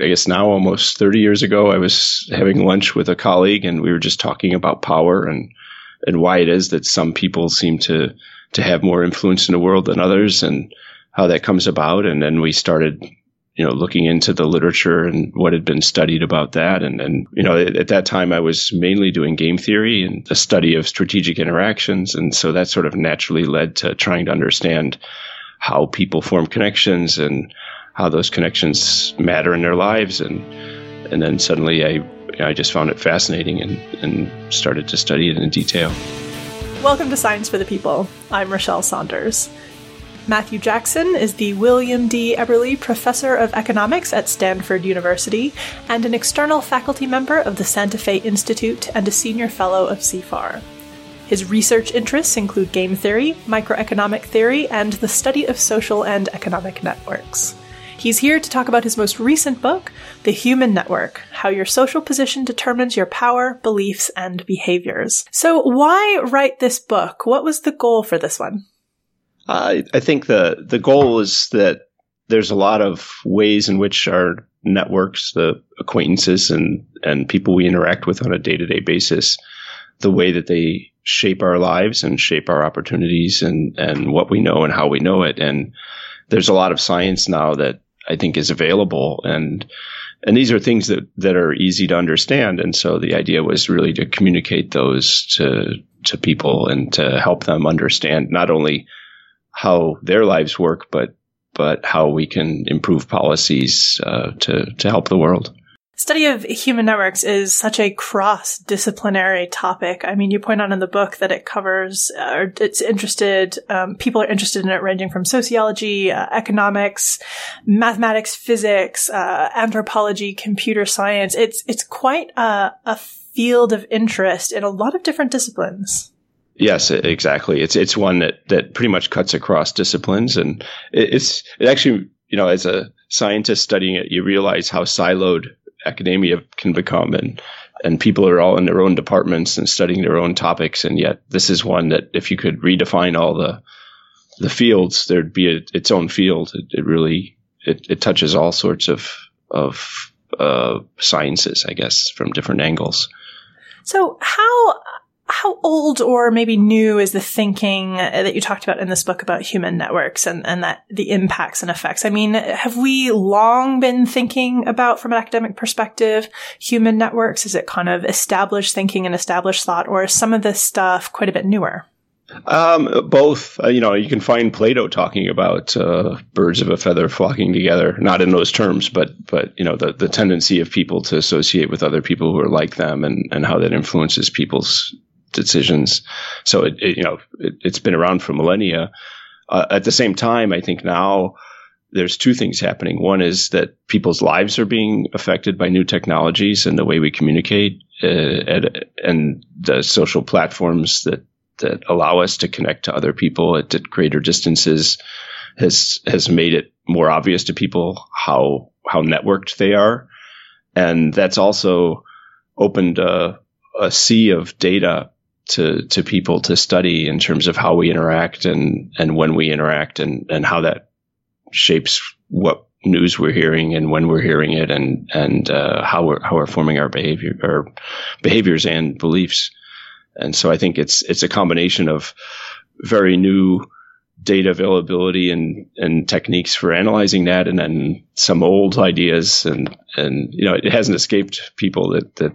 I guess now almost 30 years ago, I was having lunch with a colleague and we were just talking about power and, and why it is that some people seem to, to have more influence in the world than others and how that comes about. And then we started, you know, looking into the literature and what had been studied about that. And, and you know, at, at that time I was mainly doing game theory and the study of strategic interactions. And so that sort of naturally led to trying to understand how people form connections and how those connections matter in their lives. And, and then suddenly I, I just found it fascinating and, and started to study it in detail. Welcome to Science for the People. I'm Rachelle Saunders. Matthew Jackson is the William D. Eberle Professor of Economics at Stanford University and an external faculty member of the Santa Fe Institute and a senior fellow of CIFAR. His research interests include game theory, microeconomic theory, and the study of social and economic networks. He's here to talk about his most recent book, The Human Network How Your Social Position Determines Your Power, Beliefs, and Behaviors. So, why write this book? What was the goal for this one? I, think the, the goal is that there's a lot of ways in which our networks, the acquaintances and, and people we interact with on a day to day basis, the way that they shape our lives and shape our opportunities and, and what we know and how we know it. And there's a lot of science now that I think is available and and these are things that that are easy to understand and so the idea was really to communicate those to to people and to help them understand not only how their lives work but but how we can improve policies uh, to to help the world. Study of human networks is such a cross disciplinary topic. I mean, you point out in the book that it covers, uh, it's interested, um, people are interested in it ranging from sociology, uh, economics, mathematics, physics, uh, anthropology, computer science. It's, it's quite a, a field of interest in a lot of different disciplines. Yes, exactly. It's it's one that that pretty much cuts across disciplines, and it's it actually you know as a scientist studying it, you realize how siloed academia can become and and people are all in their own departments and studying their own topics and yet this is one that if you could redefine all the the fields there'd be a, its own field. It, it really it, it, touches all sorts of of uh, sciences i guess from different angles. So how how old or maybe new is the thinking that you talked about in this book about human networks and, and that the impacts and effects? I mean, have we long been thinking about, from an academic perspective, human networks? Is it kind of established thinking and established thought, or is some of this stuff quite a bit newer? Um, both. Uh, you know, you can find Plato talking about uh, birds of a feather flocking together, not in those terms, but but you know the the tendency of people to associate with other people who are like them, and and how that influences people's decisions. So it, it you know it, has been around for millennia. Uh, at the same time, I think now there's two things happening. One is that people's lives are being affected by new technologies and the way we communicate, uh, and, and the social platforms that that allow us to connect to other people at, at greater distances has has made it more obvious to people how how networked they are, and that's also opened a, a sea of data to to people to study in terms of how we interact and and when we interact and and how that shapes what news we're hearing and when we're hearing it and and uh, how we're how we're forming our behavior or behaviors and beliefs. And so I think it's it's a combination of very new data availability and and techniques for analyzing that and then some old ideas and and you know it hasn't escaped people that that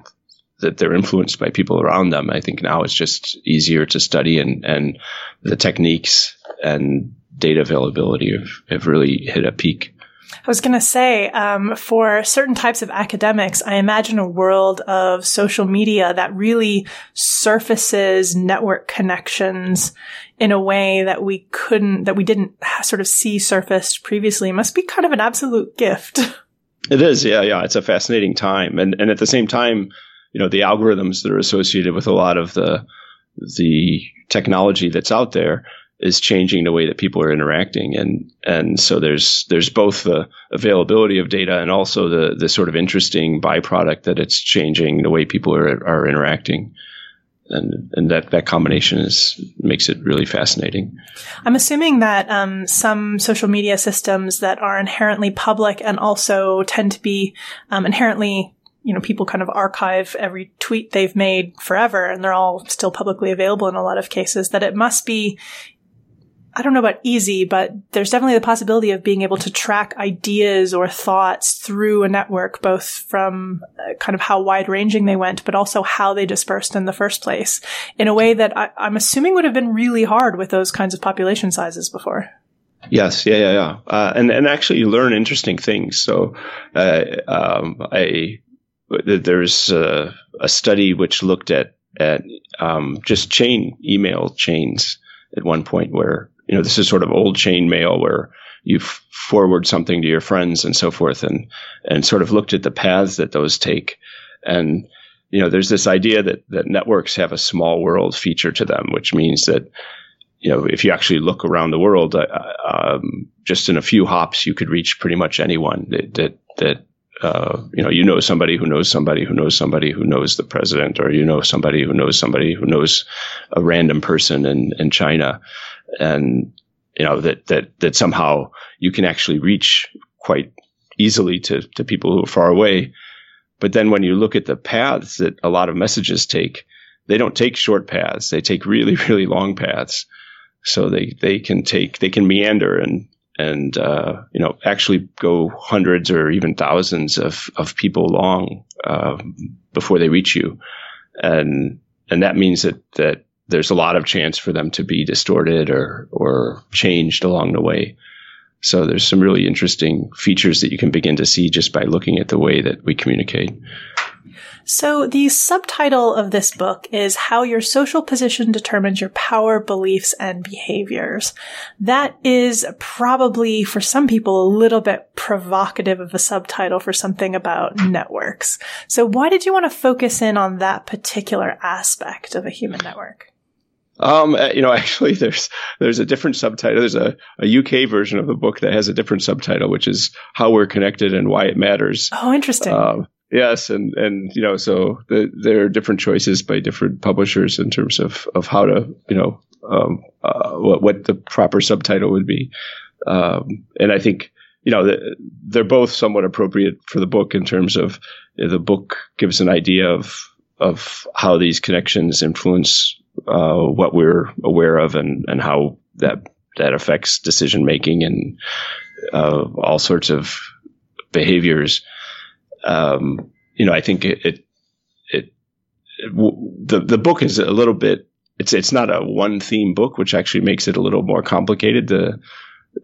that they're influenced by people around them. I think now it's just easier to study and, and the techniques and data availability have, have really hit a peak. I was going to say, um, for certain types of academics, I imagine a world of social media that really surfaces network connections in a way that we couldn't, that we didn't sort of see surfaced previously. It must be kind of an absolute gift. It is, yeah, yeah. It's a fascinating time, and and at the same time, you know the algorithms that are associated with a lot of the the technology that's out there is changing the way that people are interacting and and so there's there's both the availability of data and also the the sort of interesting byproduct that it's changing the way people are are interacting and and that that combination is makes it really fascinating. I'm assuming that um, some social media systems that are inherently public and also tend to be um, inherently you know, people kind of archive every tweet they've made forever and they're all still publicly available in a lot of cases, that it must be I don't know about easy, but there's definitely the possibility of being able to track ideas or thoughts through a network, both from uh, kind of how wide ranging they went, but also how they dispersed in the first place in a way that I, am assuming would have been really hard with those kinds of population sizes before. Yes, yeah, yeah, yeah, uh, and and actually you learn interesting things. So, uh, um, I there's a, a, study which looked at at um, just chain email chains at one point where you know, this is sort of old chain mail where you forward something to your friends and so forth and, and sort of looked at the paths that those take. And, you know, there's this idea that, that networks have a small world feature to them, which means that, you know, if you actually look around the world, uh, um, just in a few hops, you could reach pretty much anyone that, that, that uh, you know, you know somebody who knows somebody who knows somebody who knows the president, or you know somebody who knows somebody who knows a random person in, in China and you know that that that somehow you can actually reach quite easily to to people who are far away. But then when you look at the paths that a lot of messages take, they don't take short paths. They take really really long paths. So they they can take they can meander and and uh, you know actually go hundreds or even thousands of of people long uh, before they reach you, and and that means that that there's a lot of chance for them to be distorted or or changed along the way. So there's some really interesting features that you can begin to see just by looking at the way that we communicate. So the subtitle of this book is How Your Social Position Determines Your Power, Beliefs, and Behaviors. That is probably for some people a little bit provocative of a subtitle for something about networks. So why did you want to focus in on that particular aspect of a human network? Um, uh, you know, actually, there's there's a different subtitle. There's a, a UK version of the book that has a different subtitle, which is "How We're Connected and Why It Matters." Oh, interesting. Um, yes, and and you know, so the, there are different choices by different publishers in terms of of how to you know um, uh, what what the proper subtitle would be, um, and I think you know they're both somewhat appropriate for the book in terms of the book gives an idea of of how these connections influence uh, what we're aware of and, and how that that affects decision making and uh, all sorts of behaviors. Um, you know, I think it, it, it, w- the the book is a little bit. It's it's not a one theme book, which actually makes it a little more complicated to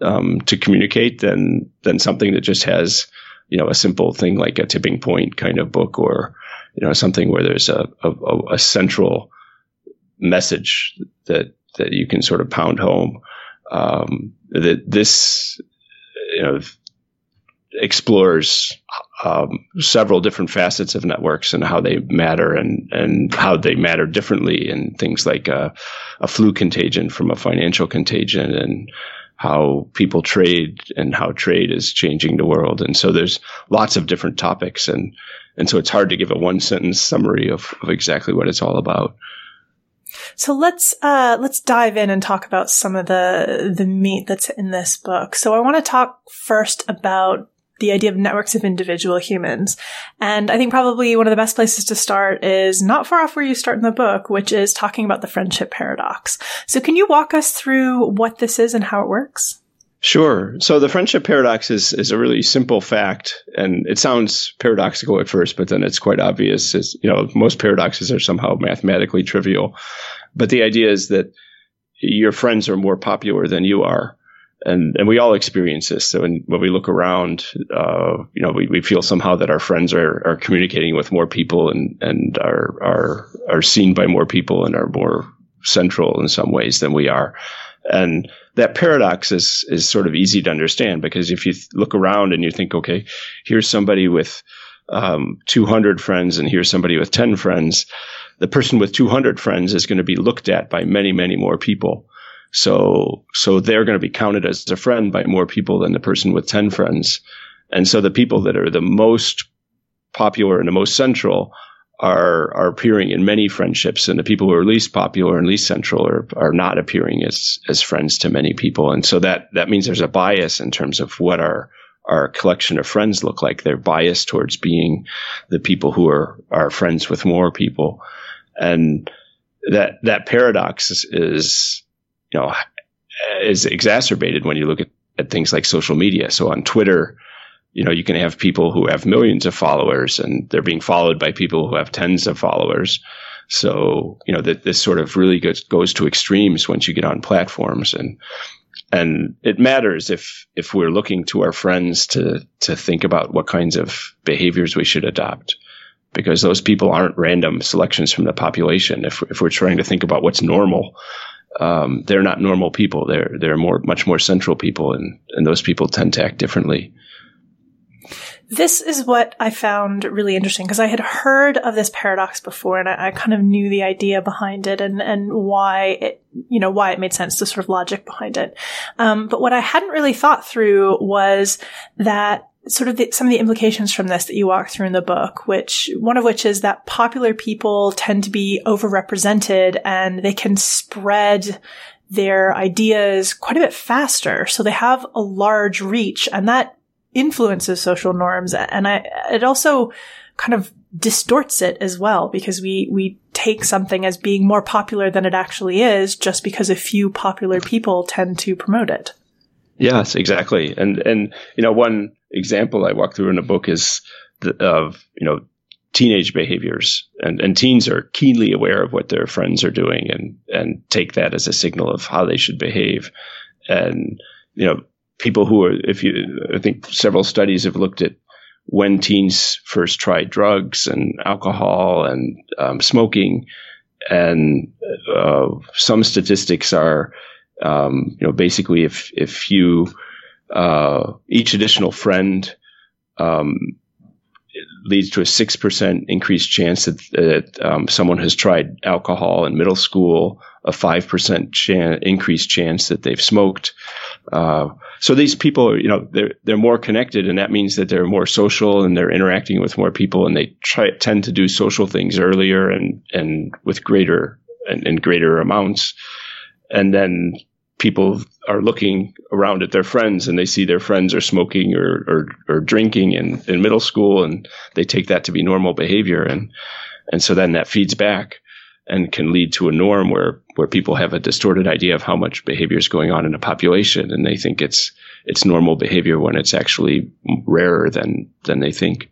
um, to communicate than than something that just has you know a simple thing like a tipping point kind of book or you know something where there's a a, a central message that that you can sort of pound home. Um, that this, you know, explores um, several different facets of networks and how they matter and and how they matter differently in things like a, a flu contagion from a financial contagion and how people trade and how trade is changing the world. And so there's lots of different topics and and so it's hard to give a one sentence summary of, of exactly what it's all about. So let's uh, let's dive in and talk about some of the the meat that's in this book. So I want to talk first about the idea of networks of individual humans. And I think probably one of the best places to start is not far off where you start in the book, which is talking about the friendship paradox. So can you walk us through what this is and how it works? Sure. So the friendship paradox is, is a really simple fact, and it sounds paradoxical at first, but then it's quite obvious. It's, you know, most paradoxes are somehow mathematically trivial, but the idea is that your friends are more popular than you are, and and we all experience this. So when, when we look around, uh, you know, we, we feel somehow that our friends are, are communicating with more people and and are are are seen by more people and are more central in some ways than we are, and that paradox is is sort of easy to understand because if you look around and you think, okay, here's somebody with um, 200 friends and here's somebody with 10 friends, the person with 200 friends is going to be looked at by many, many more people. So, so they're going to be counted as a friend by more people than the person with 10 friends. And so the people that are the most popular and the most central are are appearing in many friendships, and the people who are least popular and least central are are not appearing as as friends to many people, and so that that means there's a bias in terms of what our our collection of friends look like. They're biased towards being the people who are are friends with more people, and that that paradox is, is know is exacerbated when you look at, at things like social media. So on Twitter, you know, you can have people who have millions of followers and they're being followed by people who have tens of followers. So, you know, that this sort of really goes, goes to extremes once you get on platforms and, and it matters if, if we're looking to our friends to, to think about what kinds of behaviors we should adopt because those people aren't random selections from the population. If, if we're trying to think about what's normal, um, they're not normal people. They're they're more much more central people, and and those people tend to act differently. This is what I found really interesting because I had heard of this paradox before, and I, I, kind of knew the idea behind it and and why it you know why it made sense, the sort of logic behind it. Um, but what I hadn't really thought through was that sort of the, some of the implications from this that you walk through in the book, which one of which is that popular people tend to be overrepresented and they can spread their ideas quite a bit faster. So they have a large reach and that influences social norms. And I, it also kind of distorts it as well because we, we take something as being more popular than it actually is just because a few popular people tend to promote it. Yes, exactly. And, and, you know, one, example I walk through in the book is the, of you know teenage behaviors, and and teens are keenly aware of what their friends are doing, and and take that as a signal of how they should behave, and you know people who are if you I think several studies have looked at when teens first try drugs and alcohol and um, smoking, and uh, some statistics are, um, you know, basically if if you uh, each additional friend um, leads to a 6% increased chance that, that um, someone has tried alcohol in middle school, a 5% chan- increased chance that they've smoked. Uh, so these people, are, you know, they're, they're more connected and that means that they're more social and they're interacting with more people and they try, tend to do social things earlier and, and with greater and, and greater amounts. And then people are looking around at their friends and they see their friends are smoking or, or, or drinking in, in middle school and they take that to be normal behavior. And, and so then that feeds back and can lead to a norm where, where people have a distorted idea of how much behavior is going on in a population and they think it's, it's normal behavior when it's actually rarer than, than they think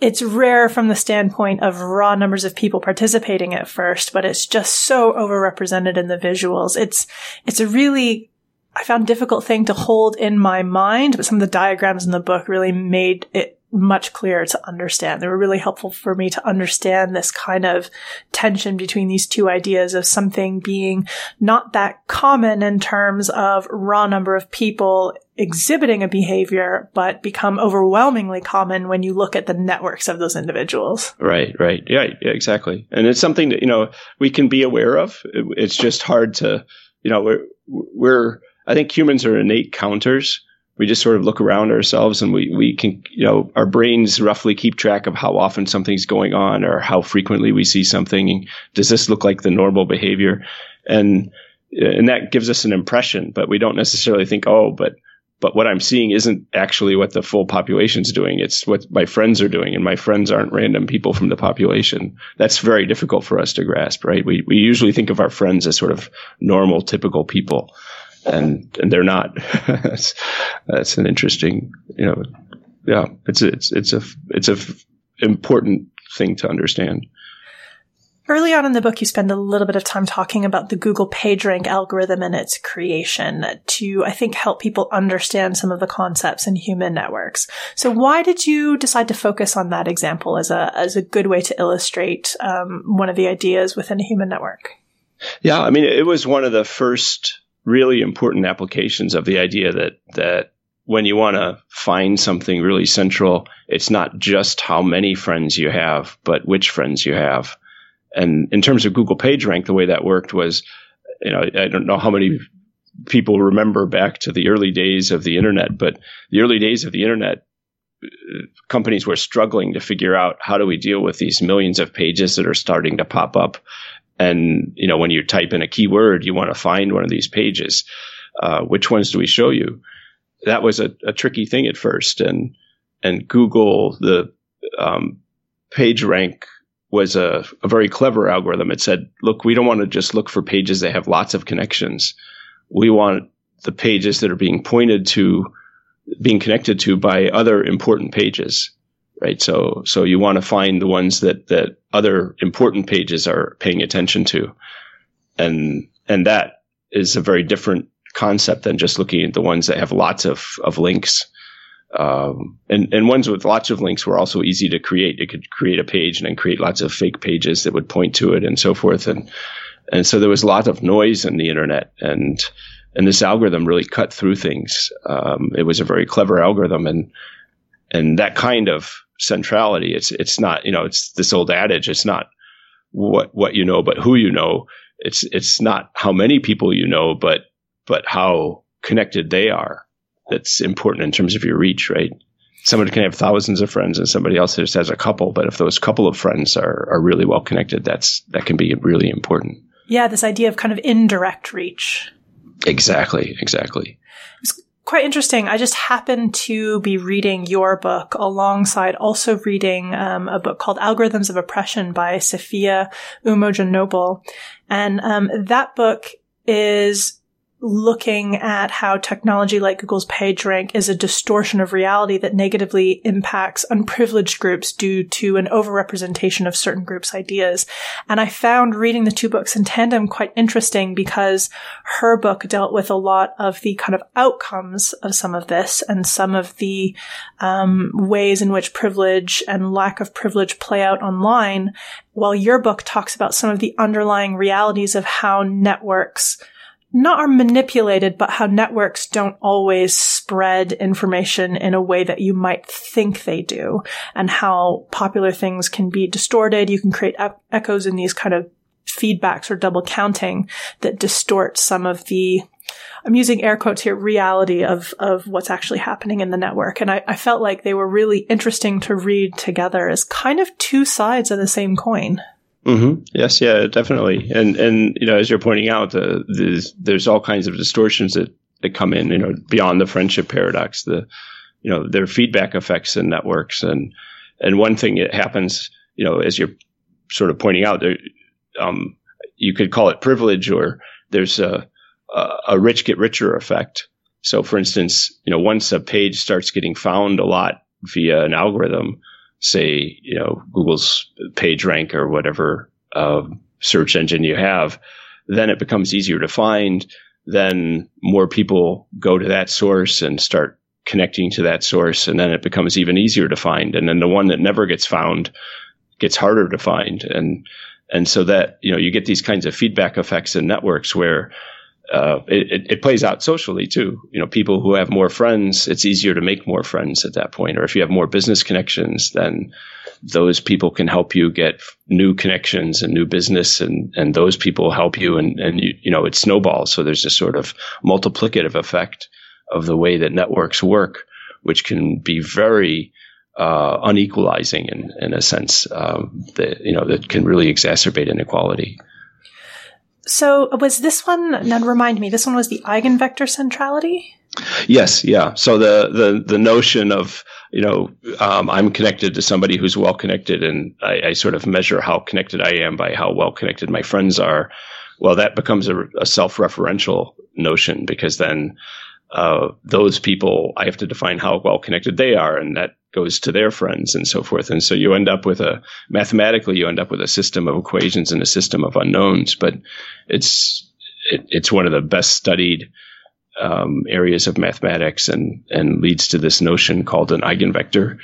it's rare from the standpoint of raw numbers of people participating at first, but it's just so overrepresented in the visuals. It's, it's a really, I found difficult thing to hold in my mind, but some of the diagrams in the book really made it much clearer to understand. They were really helpful for me to understand this kind of tension between these two ideas of something being not that common in terms of raw number of people exhibiting a behavior, but become overwhelmingly common when you look at the networks of those individuals. Right, right. Yeah, exactly. And it's something that, you know, we can be aware of. It's just hard to, you know, we're, we're, I think humans are innate counters we just sort of look around ourselves and we, we can, you know, our brains roughly keep track of how often something's going on or how frequently we see something. Does this look like the normal behavior? And, and that gives us an impression, but we don't necessarily think, oh, but, but what I'm seeing isn't actually what the full population's doing. It's what my friends are doing, and my friends aren't random people from the population. That's very difficult for us to grasp, right? We we usually think of our friends as sort of normal, typical people and and they're not. that's that's an interesting, you know, yeah. It's it's it's a it's a f- important thing to understand. Early on in the book, you spend a little bit of time talking about the Google PageRank algorithm and its creation to, I think, help people understand some of the concepts in human networks. So, why did you decide to focus on that example as a as a good way to illustrate um, one of the ideas within a human network? Yeah, I mean, it was one of the first really important applications of the idea that that when you want to find something really central, it's not just how many friends you have, but which friends you have. And in terms of Google PageRank, the way that worked was, you know, I don't know how many people remember back to the early days of the internet, but the early days of the internet, companies were struggling to figure out how do we deal with these millions of pages that are starting to pop up. And, you know, when you type in a keyword, you want to find one of these pages. Uh, which ones do we show you? That was a, a tricky thing at first. And, and Google, the um, page rank was a, a very clever algorithm. It said, look, we don't want to just look for pages that have lots of connections. We want the pages that are being pointed to, being connected to by other important pages, right? So, so you want to find the ones that, that other important pages are paying attention to. And, and that is a very different concept than just looking at the ones that have lots of, of links. Um, and, and ones with lots of links were also easy to create. It could create a page and then create lots of fake pages that would point to it and so forth. And, and so there was a lot of noise in the internet and, and this algorithm really cut through things. Um, it was a very clever algorithm and, and that kind of centrality, it's, it's not, you know, it's this old adage. It's not what, what you know, but who you know. It's, it's not how many people you know, but, but how connected they are that's important in terms of your reach, right? Somebody can have thousands of friends and somebody else just has a couple, but if those couple of friends are, are really well connected, that's that can be really important. Yeah, this idea of kind of indirect reach. Exactly, exactly. Quite interesting. I just happened to be reading your book alongside also reading um, a book called Algorithms of Oppression by Safiya Umoja-Noble. And um, that book is looking at how technology like Google's PageRank is a distortion of reality that negatively impacts unprivileged groups due to an overrepresentation of certain groups' ideas. And I found reading the two books in tandem quite interesting because her book dealt with a lot of the kind of outcomes of some of this and some of the um, ways in which privilege and lack of privilege play out online, while your book talks about some of the underlying realities of how networks not are manipulated, but how networks don't always spread information in a way that you might think they do, and how popular things can be distorted. You can create e- echoes in these kind of feedbacks or double counting that distort some of the I'm using air quotes here, reality of, of what's actually happening in the network. And I, I felt like they were really interesting to read together as kind of two sides of the same coin. Mm-hmm. Yes, yeah, definitely. And and you know, as you're pointing out, uh, there's there's all kinds of distortions that that come in. You know, beyond the friendship paradox, the you know, there are feedback effects in networks, and and one thing that happens, you know, as you're sort of pointing out, there, um, you could call it privilege, or there's a a rich get richer effect. So, for instance, you know, once a page starts getting found a lot via an algorithm, say, you know, Google's page rank or whatever uh, search engine you have, then it becomes easier to find. Then more people go to that source and start connecting to that source. And then it becomes even easier to find. And then the one that never gets found gets harder to find. And, and so that, you know, you get these kinds of feedback effects in networks where uh, it, it, plays out socially too. You know, people who have more friends, it's easier to make more friends at that point. Or if you have more business connections, then those people can help you get new connections and new business, and and those people help you, and and you, you know it snowballs. So there's a sort of multiplicative effect of the way that networks work, which can be very uh, unequalizing in in a sense um, that you know that can really exacerbate inequality. So was this one? Now remind me. This one was the eigenvector centrality. Yes, yeah. So the the the notion of you know um, I'm connected to somebody who's well connected, and I, I, sort of measure how connected I am by how well connected my friends are. Well, that becomes a, a self-referential notion because then uh, those people I have to define how well connected they are, and that goes to their friends and so forth. And so you end up with a mathematically you end up with a system of equations and a system of unknowns. But it's it, it's one of the best studied um, areas of mathematics and and leads to this notion called an eigenvector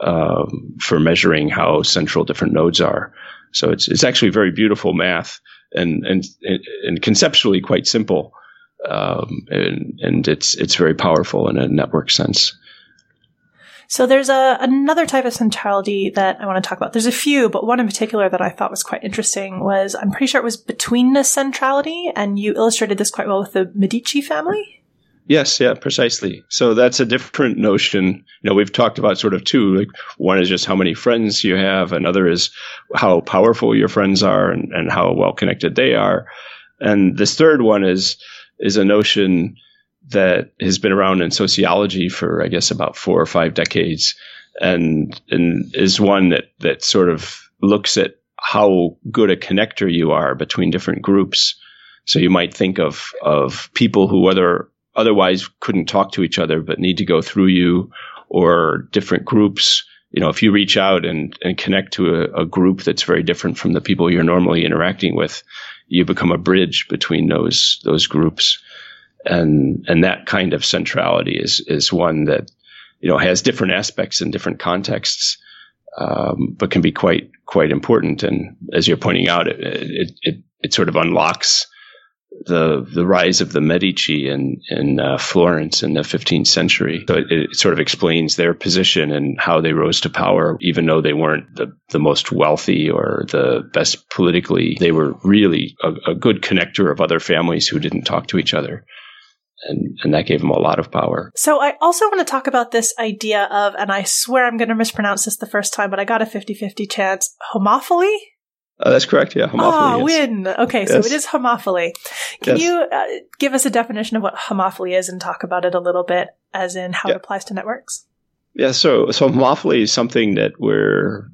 um, for measuring how central different nodes are. So it's it's actually very beautiful math and and and conceptually quite simple. Um, and, and it's it's very powerful in a network sense. So there's a another type of centrality that I want to talk about. There's a few, but one in particular that I thought was quite interesting was I'm pretty sure it was betweenness centrality, and you illustrated this quite well with the Medici family. Yes, yeah, precisely. So that's a different notion. You know, we've talked about sort of two. Like one is just how many friends you have, another is how powerful your friends are and, and how well connected they are. And this third one is is a notion that has been around in sociology for I guess about four or five decades, and and is one that that sort of looks at how good a connector you are between different groups. So you might think of of people who whether otherwise couldn't talk to each other but need to go through you or different groups you know if you reach out and, and connect to a, a, group that's very different from the people you're normally interacting with you become a bridge between those those groups and and that kind of centrality is is one that you know has different aspects in different contexts um, but can be quite quite important and as you're pointing out it it, it, it sort of unlocks the the rise of the Medici in in uh, Florence in the 15th century. So it, it, sort of explains their position and how they rose to power, even though they weren't the, the most wealthy or the best politically. They were really a, a good connector of other families who didn't talk to each other. And, and that gave him a lot of power. So I also want to talk about this idea of, and I swear I'm going to mispronounce this the first time, but I got a 50-50 chance, homophily? Uh, that's correct. Yeah, homophily. Ah, yes. win. Okay, yes. so it is homophily. Can yes. you uh, give us a definition of what homophily is and talk about it a little bit, as in how yeah. it applies to networks? Yeah. So, so homophily is something that we're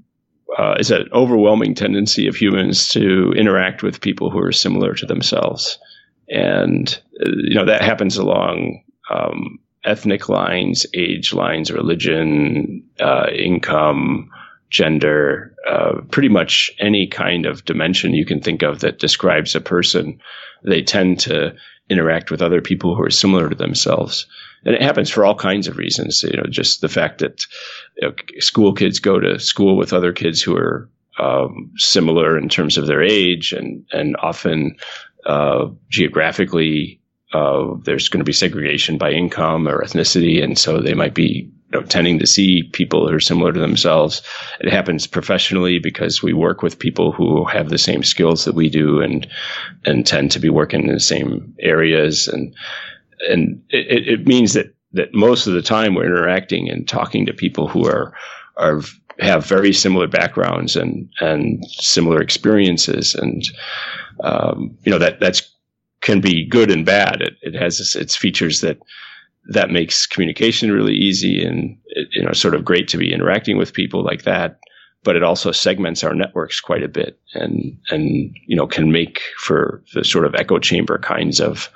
uh, is an overwhelming tendency of humans to interact with people who are similar to themselves, and you know that happens along um, ethnic lines, age lines, religion, uh, income gender, uh, pretty much any kind of dimension you can think of that describes a person. They tend to interact with other people who are similar to themselves. And it happens for all kinds of reasons. You know, just the fact that you know, school kids go to school with other kids who are um, similar in terms of their age and, and often uh, geographically uh, there's going to be segregation by income or ethnicity, and so they might be you know, tending to see people who are similar to themselves. It happens professionally because we work with people who have the same skills that we do, and and tend to be working in the same areas, and and it, it means that that most of the time we're interacting and talking to people who are are have very similar backgrounds and and similar experiences, and um, you know that that's can be good and bad. It, it has its features that that makes communication really easy and you know sort of great to be interacting with people like that. But it also segments our networks quite a bit and and you know can make for the sort of echo chamber kinds of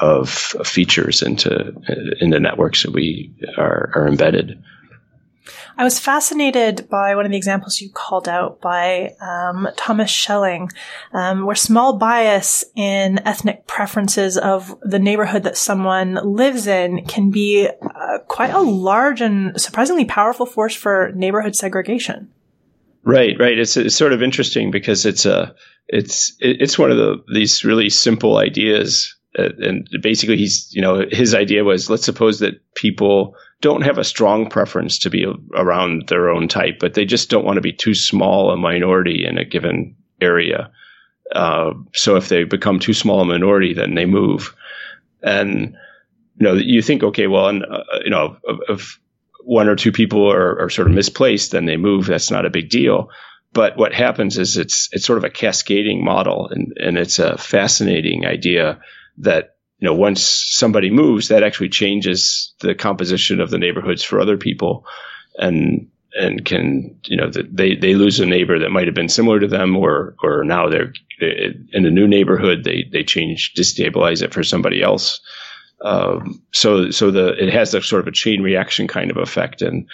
of features into in the networks that we are, are embedded. I was fascinated by one of the examples you called out by um, Thomas Schelling, um, where small bias in ethnic preferences of the neighborhood that someone lives in can be uh, quite a large and surprisingly powerful force for neighborhood segregation. Right, right. It's, it's sort of interesting because it's a it's it's one of the these really simple ideas uh, and basically he's you know his idea was let's suppose that people don't have a strong preference to be around their own type but they just don't want to be too small a minority in a given area. Uh, so if they become too small a minority then they move. And you know you think okay well and uh, you know if one or two people are, are sort of misplaced then they move that's not a big deal. But what happens is it's it's sort of a cascading model and, and it's a fascinating idea that you know once somebody moves that actually changes the composition of the neighborhoods for other people and and can you know they they lose a neighbor that might have been similar to them or or now they're in a new neighborhood they they change destabilize it for somebody else um, so so the it has a sort of a chain reaction kind of effect and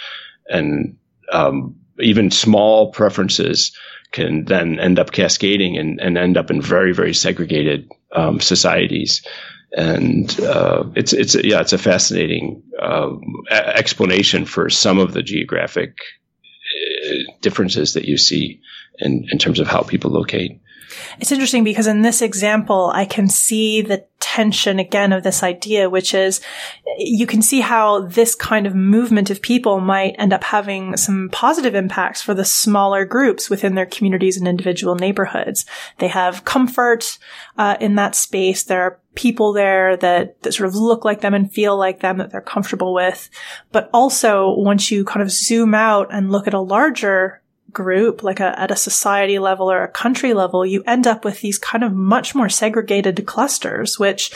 and um, even small preferences can then end up cascading and, and end up in very very segregated um, societies. And uh, it's it's yeah it's a fascinating uh, explanation for some of the geographic uh, differences that you see in, in terms of how people locate. It's interesting because in this example, I can see the tension again of this idea, which is you can see how this kind of movement of people might end up having some positive impacts for the smaller groups within their communities and individual neighborhoods. They have comfort uh, in that space. There are people there that, that sort of look like them and feel like them that they're comfortable with. But also once you kind of zoom out and look at a larger group, like a, at a society level or a country level, you end up with these kind of much more segregated clusters, which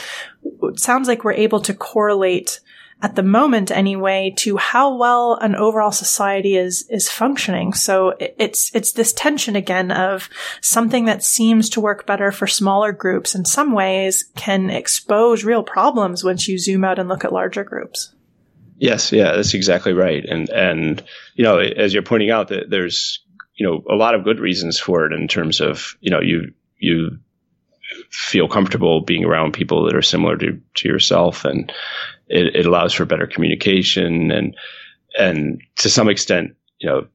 sounds like we're able to correlate at the moment anyway to how well an overall society is is functioning. So it's it's this tension again of something that seems to work better for smaller groups in some ways can expose real problems once you zoom out and look at larger groups. Yes. Yeah that's exactly right. And and you know as you're pointing out that there's you know a lot of good reasons for it in terms of you know you you feel comfortable being around people that are similar to, to yourself and it, it allows for better communication and and to some extent you know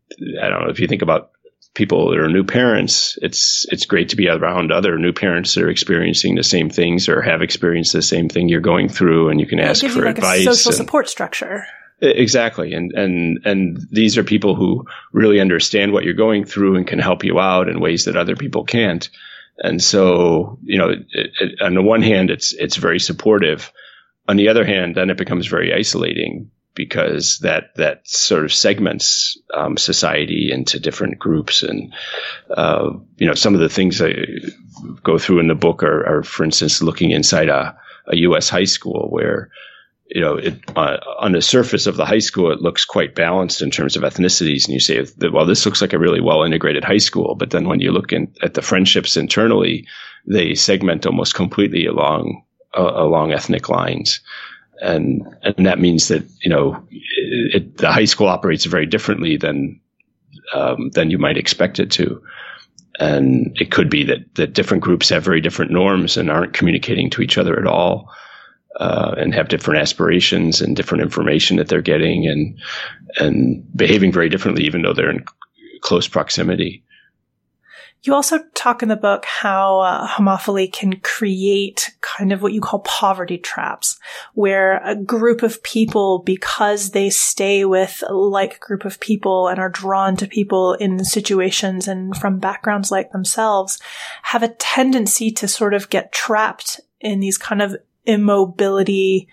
i don't know if you think about people that are new parents it's it's great to be around other new parents that are experiencing the same things or have experienced the same thing you're going through and you can ask for like advice social and, support structure Exactly. And, and, and these are people who really understand what you're going through and can help you out in ways that other people can't. And so, you know, it, it, on the one hand, it's, it's very supportive. On the other hand, then it becomes very isolating because that, that sort of segments um, society into different groups. And, uh, you know, some of the things I go through in the book are, are for instance, looking inside a, a U.S. high school where, you know, it, uh, on the surface of the high school, it looks quite balanced in terms of ethnicities. And you say, well, this looks like a really well integrated high school. But then when you look in, at the friendships internally, they segment almost completely along uh, along ethnic lines. And and that means that you know it, the high school operates very differently than um, than you might expect it to. And it could be that that different groups have very different norms and aren't communicating to each other at all uh, and have different aspirations and different information that they're getting and and behaving very differently, even though they're in close proximity. You also talk in the book how uh, homophily can create kind of what you call poverty traps, where a group of people, because they stay with a like group of people and are drawn to people in situations and from backgrounds like themselves, have a tendency to sort of get trapped in these kind of immobility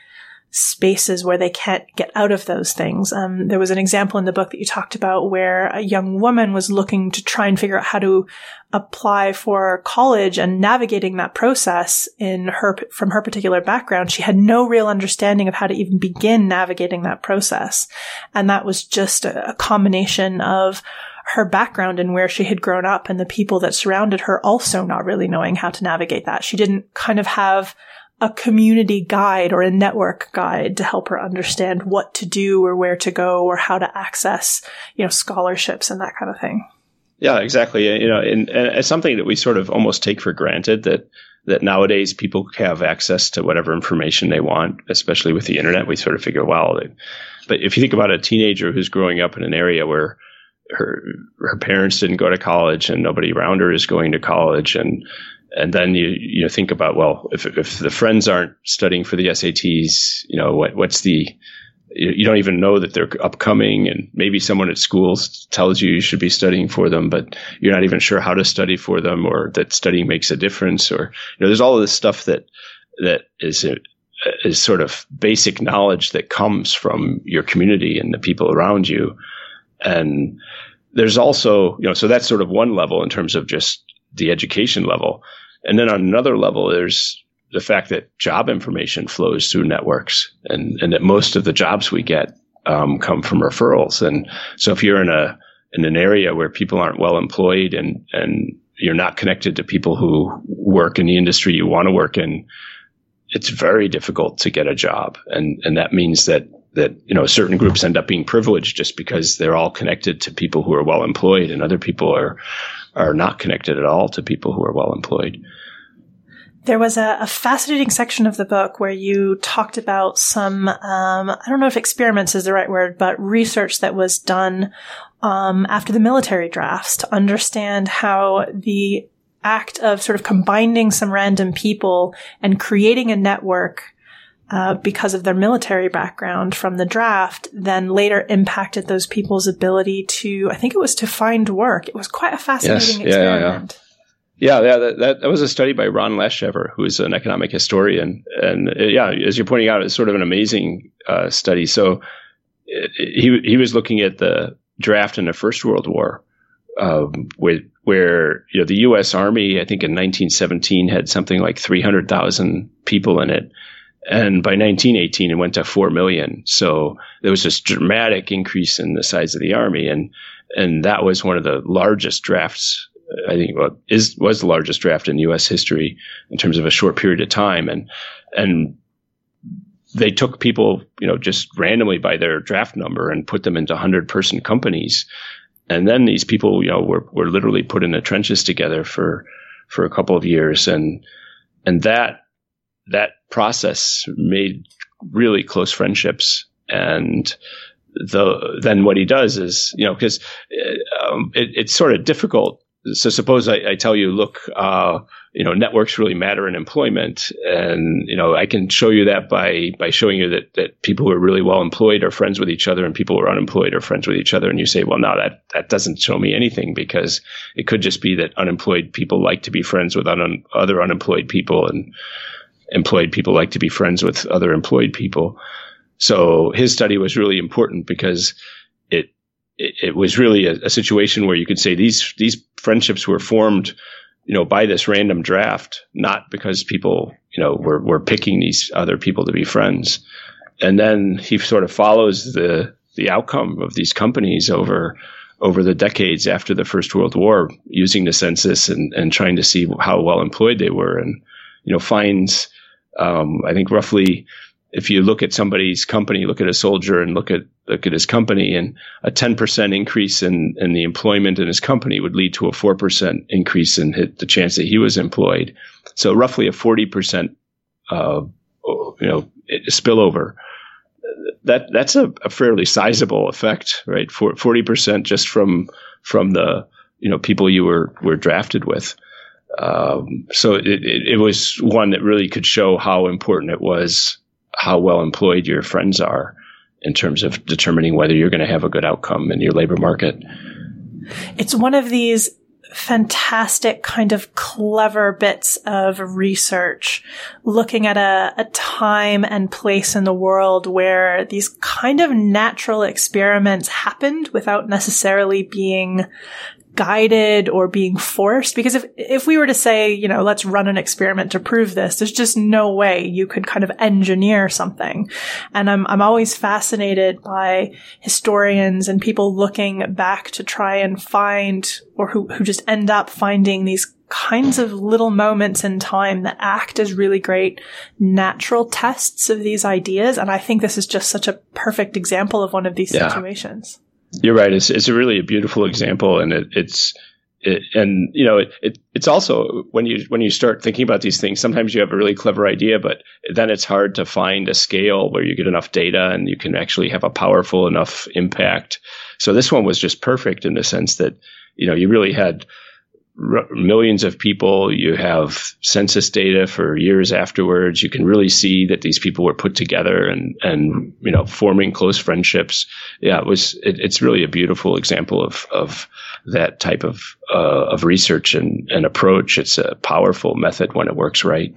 spaces where they can't get out of those things. Um, there was an example in the book that you talked about where a young woman was looking to try and figure out how to apply for college and navigating that process in her from her particular background. She had no real understanding of how to even begin navigating that process, and that was just a, a combination of her background and where she had grown up and the people that surrounded her also not really knowing how to navigate that. She didn't kind of have a community guide or a network guide to help her understand what to do or where to go or how to access, you know, scholarships and that kind of thing. Yeah, exactly. You know, and, and it's something that we sort of almost take for granted that that nowadays people have access to whatever information they want, especially with the internet. We sort of figure, well, they, but if you think about a teenager who's growing up in an area where her her parents didn't go to college and nobody around her is going to college and and then you you know think about well if if the friends aren't studying for the SATs you know what what's the you don't even know that they're upcoming. And maybe someone at school tells you you should be studying for them but you're not even sure how to study for them or that studying makes a difference or you know there's all of this stuff that that is uh, is sort of basic knowledge that comes from your community and the people around you. And there's also you know so that's sort of one level in terms of just the education level. And then on another level, there's the fact that job information flows through networks and, and that most of the jobs we get um, come from referrals. And so if you're in a, in an area where people aren't well employed and, and you're not connected to people who work in the industry you want to work in, it's very difficult to get a job. And, and that means that, that, you know, certain groups end up being privileged just because they're all connected to people who are well employed and other people are, are not connected at all to people who are well employed. There was a, a, fascinating section of the book where you talked about some, um, I don't know if experiments is the right word, but research that was done um, after the military drafts to understand how the act of sort of combining some random people and creating a network uh, because of their military background from the draft, then later impacted those people's ability to, I think it was to find work. It was quite a fascinating yes. yeah, experiment. Yeah, yeah. yeah that, that, that, was a study by Ron Laschever, who is an economic historian. And uh, yeah, as you're pointing out, it's sort of an amazing uh, study. So it, he, he was looking at the draft in the First World War, um, with, where you know the U.S. Army, I think in 1917 had something like 300,000 people in it and by 1918, it went to 4 million. So there was this dramatic increase in the size of the army. And, and that was one of the largest drafts. I think well, is, was the largest draft in U.S. history in terms of a short period of time. And, and they took people, you know, just randomly by their draft number and put them into 100 person companies. And then these people, you know, were, were literally put in the trenches together for, for a couple of years. And, and that that process made really close friendships. And the then what he does is you know because uh, um, it, it's sort of difficult. So suppose I, I tell you look uh, you know networks really matter in employment. And you know i can show you that by by showing you that that people who are really well employed are friends with each other and people who are unemployed are friends with each other. And you say well no that that doesn't show me anything because it could just be that unemployed people like to be friends with un- other unemployed people. And employed people like to be friends with other employed people. So his study was really important because it it, it was really a, a, situation where you could say these these friendships were formed, you know, by this random draft, not because people you know were were picking these other people to be friends. And then he sort of follows the the outcome of these companies over over the decades after the First World War, using the census and, and trying to see how well employed they were, and you know finds um, I think roughly, if you look at somebody's company, look at a soldier and look at look at his company, and a 10% increase in, in the employment in his company would lead to a 4% increase in his, the chance that he was employed. So roughly a 40% uh, you know spillover. That that's a, a fairly sizable effect, right? Forty percent just from from the you know people you were were drafted with. Um, so it, it, it, was one that really could show how important it was, how well employed your friends are in terms of determining whether you're going to have a good outcome in your labor market. It's one of these fantastic kind of clever bits of research looking at a, a time and place in the world where these kind of natural experiments happened without necessarily being guided or being forced? Because if if we were to say you know let's run an experiment to prove this there's just no way you could kind of engineer something. And i'm i'm always fascinated by historians and people looking back to try and find or who who just end up finding these kinds of little moments in time that act as really great natural tests of these ideas. And i think this is just such a perfect example of one of these yeah. situations you're right. It's it's really a beautiful example, and it, it's it, and you know it, it, it's also when you when you start thinking about these things, sometimes you have a really clever idea, but then it's hard to find a scale where you get enough data and you can actually have a powerful enough impact. So this one was just perfect in the sense that you know you really had millions of people. You have census data for years afterwards. You can really see that these people were put together and and you know forming close friendships. Yeah, it was. It, it's really a beautiful example of of that type of uh, of research and, and approach. It's a powerful method when it works right.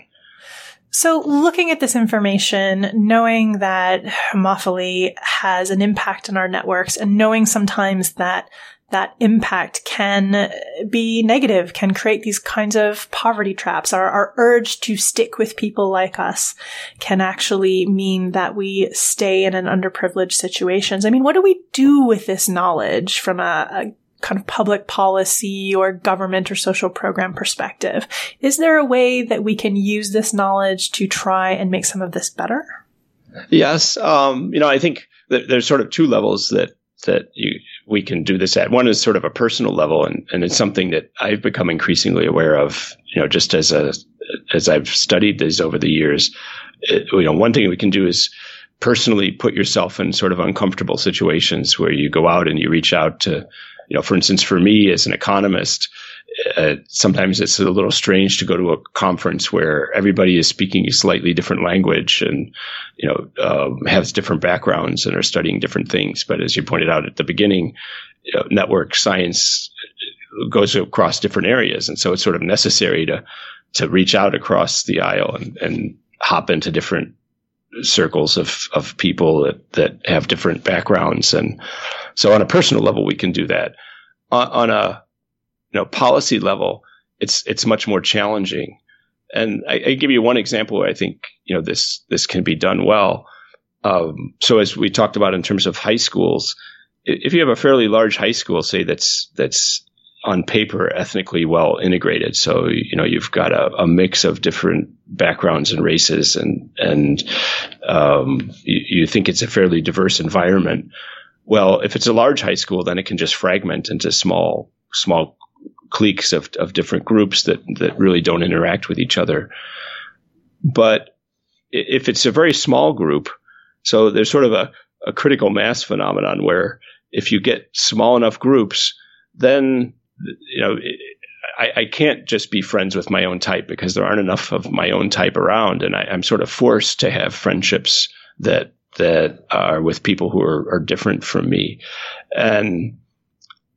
So looking at this information, knowing that homophily has an impact on our networks and knowing sometimes that that impact can be negative, can create these kinds of poverty traps. Our, our urge to stick with people like us can actually mean that we stay in an underprivileged situations. I mean, what do we do with this knowledge from a, a kind of public policy or government or social program perspective? Is there a way that we can use this knowledge to try and make some of this better? Yes. Um, you know, I think that there's sort of two levels that that you, we can do this at. One is sort of a personal level, and, and it's something that I've become increasingly aware of. You know, just as a as I've studied these over the years, it, you know, one thing we can do is personally put yourself in sort of uncomfortable situations where you go out and you reach out to, you know, for instance, for me as an economist, uh, sometimes it's a little strange to go to a conference where everybody is speaking a slightly different language and you know um, has different backgrounds and are studying different things. But as you pointed out at the beginning, you know, network science goes across different areas, and so it's sort of necessary to to reach out across the aisle and, and hop into different circles of, of people that, that have different backgrounds. And so on a personal level, we can do that. On, on a you know policy level, it's it's much more challenging. And I, I, give you one example where I think you know this this can be done well. Um, so as we talked about in terms of high schools, if you have a fairly large high school, say that's that's on paper ethnically well integrated. So you know you've got a, a mix of different backgrounds and races, and and um, you, you, think it's a fairly diverse environment. Well, if it's a large high school, then it can just fragment into small small cliques of of different groups that that really don't interact with each other. But if it's a very small group, so there's sort of a, a critical mass phenomenon where if you get small enough groups, then you know, I, I, can't just be friends with my own type because there aren't enough of my own type around, and I, am sort of forced to have friendships that that are with people who are, are different from me. And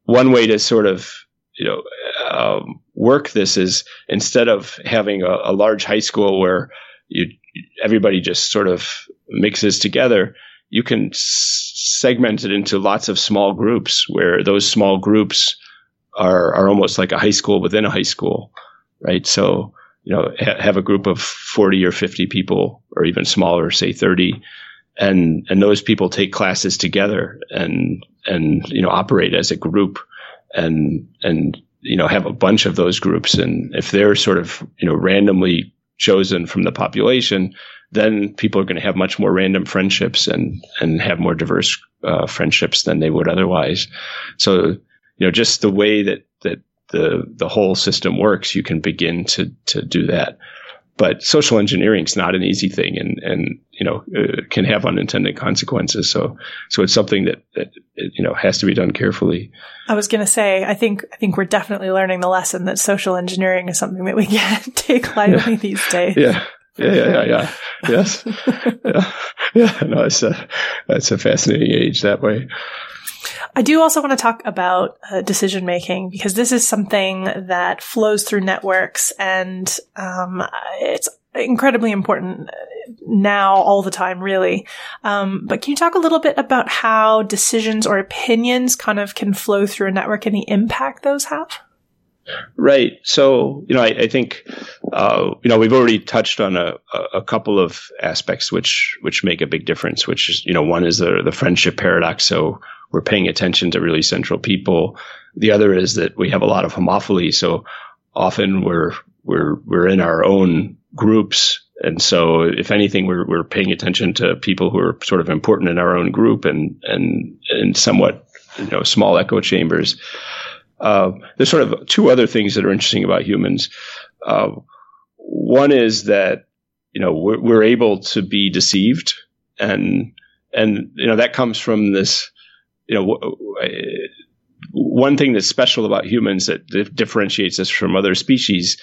one way to sort of you know um, work this is instead of having a, a large high school where you everybody just sort of mixes together, you can s- segment it into lots of small groups where those small groups are are almost like a high school within a high school, right? So you know ha- have a group of 40 or 50 people or even smaller say 30 and and those people take classes together and and you know operate as a group and and you know have a bunch of those groups and if they're sort of you know randomly chosen from the population then people are going to have much more random friendships and and have more diverse uh, friendships than they would otherwise so you know, just the way that, that the, the whole system works, you can begin to, to do that. But social engineering is not an easy thing and, and, you know, uh, can have unintended consequences. So, so it's something that, that, you know, has to be done carefully. I was going to say, I think, I think we're definitely learning the lesson that social engineering is something that we can't take lightly yeah. these days. Yeah. Yeah, yeah, yeah, yeah. Yes. yeah. Yeah. No, it's a, it's a fascinating age that way. I do also want to talk about uh, decision making because this is something that flows through networks and um, it's incredibly important now all the time, really. Um, but can you talk a little bit about how decisions or opinions kind of can flow through a network and the impact those have? Right. So, you know, I, I think, uh, you know, we've already touched on a, a couple of aspects which which make a big difference. Which is, you know, one is the the friendship paradox. So we're paying attention to really central people. The other is that we have a lot of homophily. So often we're we're we're in our own groups, and so if anything, we're we're paying attention to people who are sort of important in our own group and and and somewhat you know small echo chambers. Uh, there's sort of two other things that are interesting about humans. Uh, one is that you know we're, we're, able to be deceived, and and you know that comes from this. You know, one thing that's special about humans that differentiates us from other species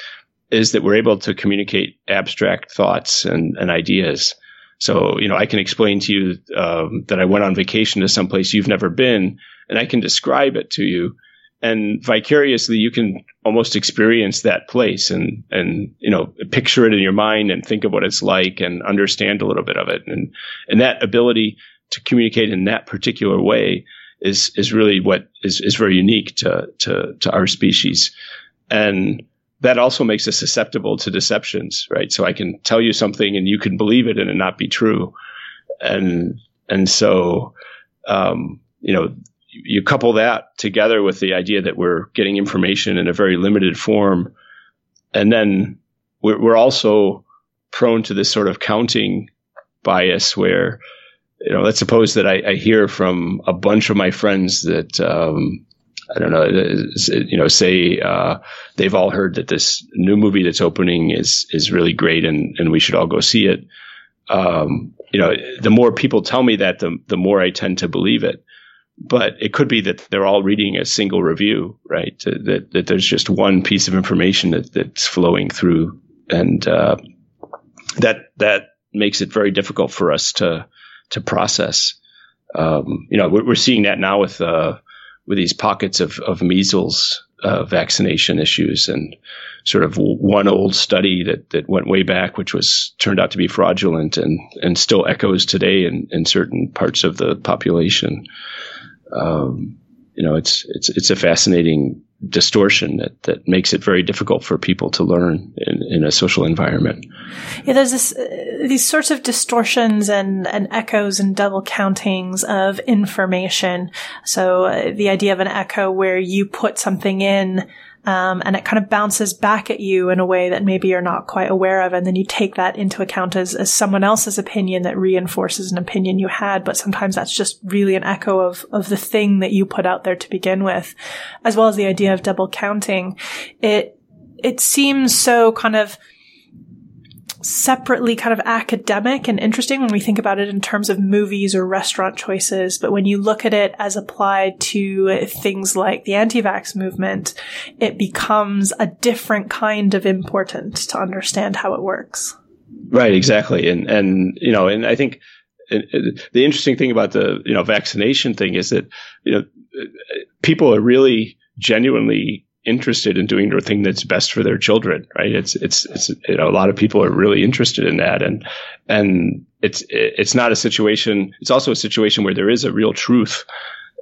is that we're able to communicate abstract thoughts and, and ideas. So, you know, I can explain to you um, that I went on vacation to someplace you've never been, and I can describe it to you and vicariously you can almost experience that place and and you know picture it in your mind and think of what it's like and understand a little bit of it and and that ability to communicate in that particular way is is really what is is very unique to to to our species. And that also makes us susceptible to deceptions right? So i can tell you something and you can believe it and it not be true. And and so um, you know you couple that together with the idea that we're getting information in a very limited form, and then we're, we're also prone to this sort of counting bias where, you know, let's suppose that I, I hear from a bunch of my friends that, um, I don't know, you know, say uh, they've all heard that this new movie that's opening is is really great and, and we should all go see it. Um, you know, the more people tell me that, the the more I tend to believe it. but it could be that they're all reading a single review, right? That that there's just one piece of information that, that's flowing through, and uh, that that makes it very difficult for us to to process. Um, you know, we're, seeing that now with uh, with these pockets of of measles uh, vaccination issues and sort of one old study that, that went way back, which was turned out to be fraudulent and, and still echoes today in, in certain parts of the population. Um, you know, it's it's it's a fascinating distortion that, that makes it very difficult for people to learn in, in a social environment. Yeah, there's this, uh, these sorts of distortions and, and echoes and double countings of information. So uh, the idea of an echo where you put something in um, and it kind of bounces back at you in a way that maybe you're not quite aware of. And then you take that into account as, as someone else's opinion that reinforces an opinion you had. But sometimes that's just really an echo of, of the thing that you put out there to begin with, as well as the idea of double counting. It, it seems so kind of separately kind of academic and interesting when we think about it in terms of movies or restaurant choices. But when you look at it as applied to things like the anti-vax movement, it becomes a different kind of important to understand how it works. Right, exactly. And, and, you know, and I think uh, uh, the interesting thing about the, you know, vaccination thing is that, you know, uh, people are really genuinely interested in doing the thing that's best for their children, right? It's it's it's you know a lot of people are really interested in that, and and it's it's not a situation. It's also a situation where there is a real truth,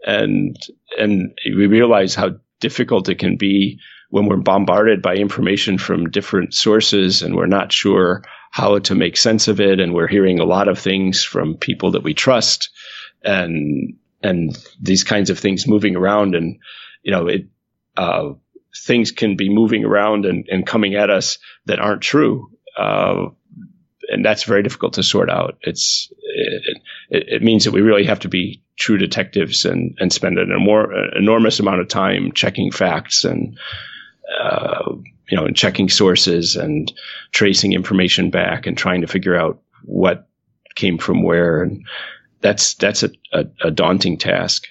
and and we realize how difficult it can be when we're bombarded by information from different sources and we're not sure how to make sense of it, and we're hearing a lot of things from people that we trust, and and these kinds of things moving around, and you know it. Uh, things can be moving around and, and coming at us that aren't true. Uh, and that's very difficult to sort out. It's it, it, means that we really have to be true detectives and and spend an, more, an enormous amount of time checking facts and uh, you know and checking sources and tracing information back and trying to figure out what came from where and that's that's a, a, a daunting task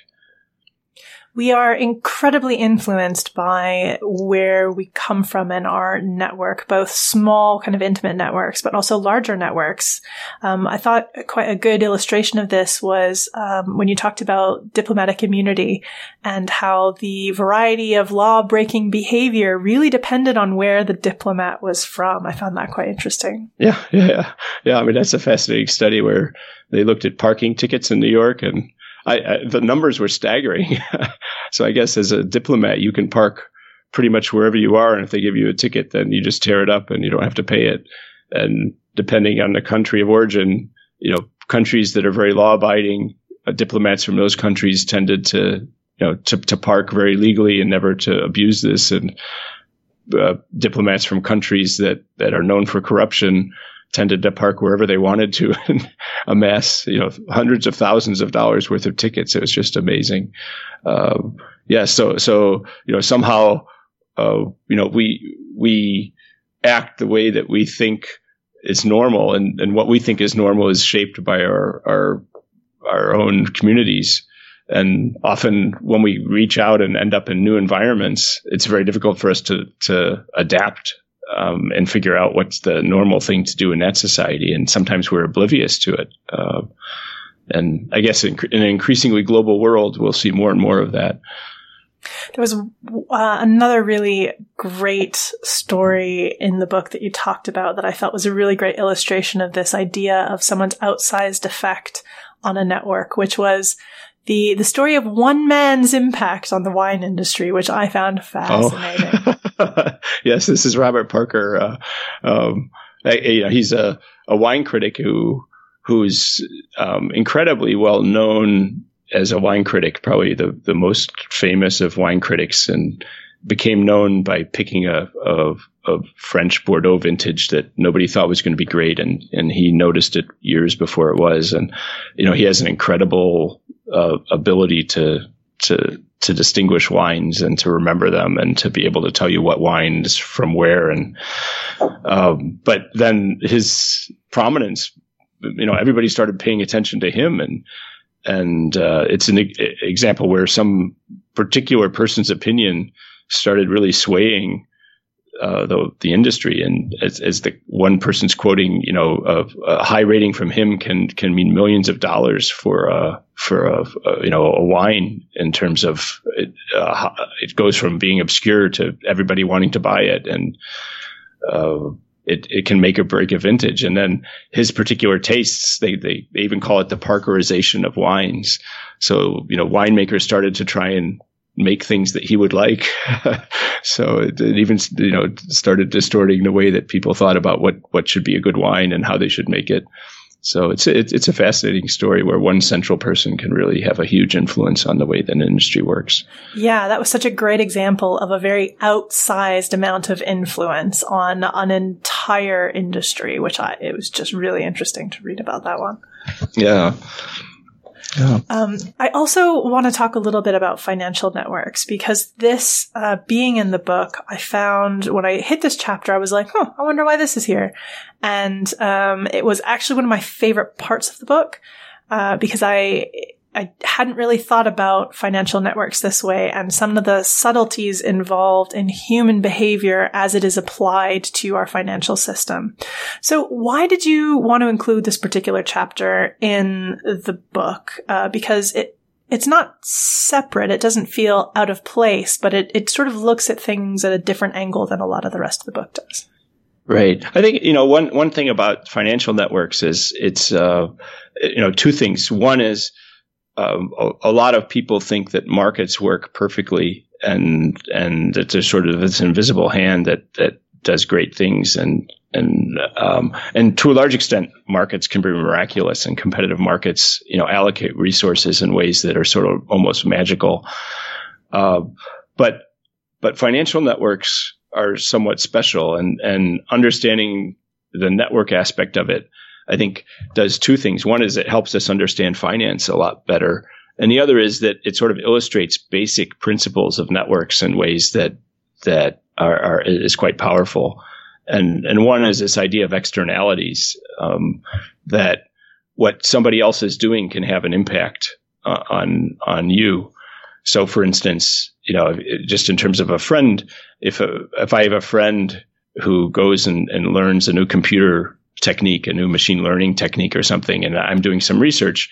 we are incredibly influenced by where we come from in our network, both small, kind of intimate networks, but also larger networks. Um, I thought quite a good illustration of this was um, when you talked about diplomatic immunity and how the variety of law breaking behavior really depended on where the diplomat was from. I found that quite interesting. Yeah, yeah, yeah. I mean, that's a fascinating study where they looked at parking tickets in New York and I, I, the numbers were staggering. so I guess as a diplomat, you can park pretty much wherever you are, and if they give you a ticket, then you just tear it up and you don't have to pay it. And depending on the country of origin, you know, countries that are very law-abiding, uh, diplomats from those countries tended to, you know, to, to park very legally and never to abuse this, and uh, diplomats from countries that that are known for corruption tended to park wherever they wanted to and amass, you know, hundreds of thousands of dollars worth of tickets. It was just amazing. Uh, yeah. So, so, you know, somehow, uh, you know, we, we act the way that we think is normal and, and what we think is normal is shaped by our, our, our own communities. And often when we reach out and end up in new environments, it's very difficult for us to, to adapt um, and figure out what's the normal thing to do in that society. And sometimes we're oblivious to it. Uh, and I guess in, in, an increasingly global world, we'll see more and more of that. There was uh, another really great story in the book that you talked about that I felt was a really great illustration of this idea of someone's outsized effect on a network, which was the the story of one man's impact on the wine industry, which I found fascinating. Oh. yes, this is Robert Parker. Uh, um, you know, he's a, a wine critic who who's um, incredibly well known as a wine critic, probably the the most famous of wine critics, and became known by picking a, a, a French Bordeaux vintage that nobody thought was going to be great, and and he noticed it years before it was, and you know he has an incredible uh, ability to to to distinguish wines and to remember them and to be able to tell you what wines from where and um, but then his prominence you know everybody started paying attention to him and and uh, it's an e- example where some particular person's opinion started really swaying uh, the the industry, and as, as, the one person's quoting, you know, a, a, high rating from him can can mean millions of dollars for a for a, a you know a wine in terms of it, uh, it goes from being obscure to everybody wanting to buy it, and uh, it, it can make or break a vintage. And then his particular tastes, they, they, they even call it the Parkerization of wines. So, you know, winemakers started to try and make things that he would like. so it, it, even, you know, started distorting the way that people thought about what, what should be a good wine and how they should make it. So it's it's it's a fascinating story where one central person can really have a huge influence on the way that an industry works. Yeah, that was such a great example of a very outsized amount of influence on an entire industry, which I it was just really interesting to read about that one. Yeah. Um, I also want to talk a little bit about financial networks because this, uh, being in the book, I found when I hit this chapter, I was like, "Oh, I wonder why this is here," and um, it was actually one of my favorite parts of the book uh, because I I hadn't really thought about financial networks this way and some of the subtleties involved in human behavior as it is applied to our financial system. So why did you want to include this particular chapter in the book? Uh, because it, it's not separate. It doesn't feel out of place, but it, it sort of looks at things at a different angle than a lot of the rest of the book does. Right. I think you know one one thing about financial networks is it's uh, you know two things. One is um, a, a, lot of people think that markets work perfectly and and it's a sort of this invisible hand that that does great things and and um, and to a large extent markets can be miraculous and competitive markets you know allocate resources in ways that are sort of almost magical. Uh, but but financial networks are somewhat special and and understanding the network aspect of it I think does two things. One is it helps us understand finance a lot better. And the other is that it sort of illustrates basic principles of networks in ways that, that are, are is quite powerful. And, and one is this idea of externalities, um, that what somebody else is doing can have an impact uh, on, on you. So for instance, you know, just in terms of a friend, if a, if I have a friend who goes and, and learns a new computer technique, a new machine learning technique or something, and I'm doing some research,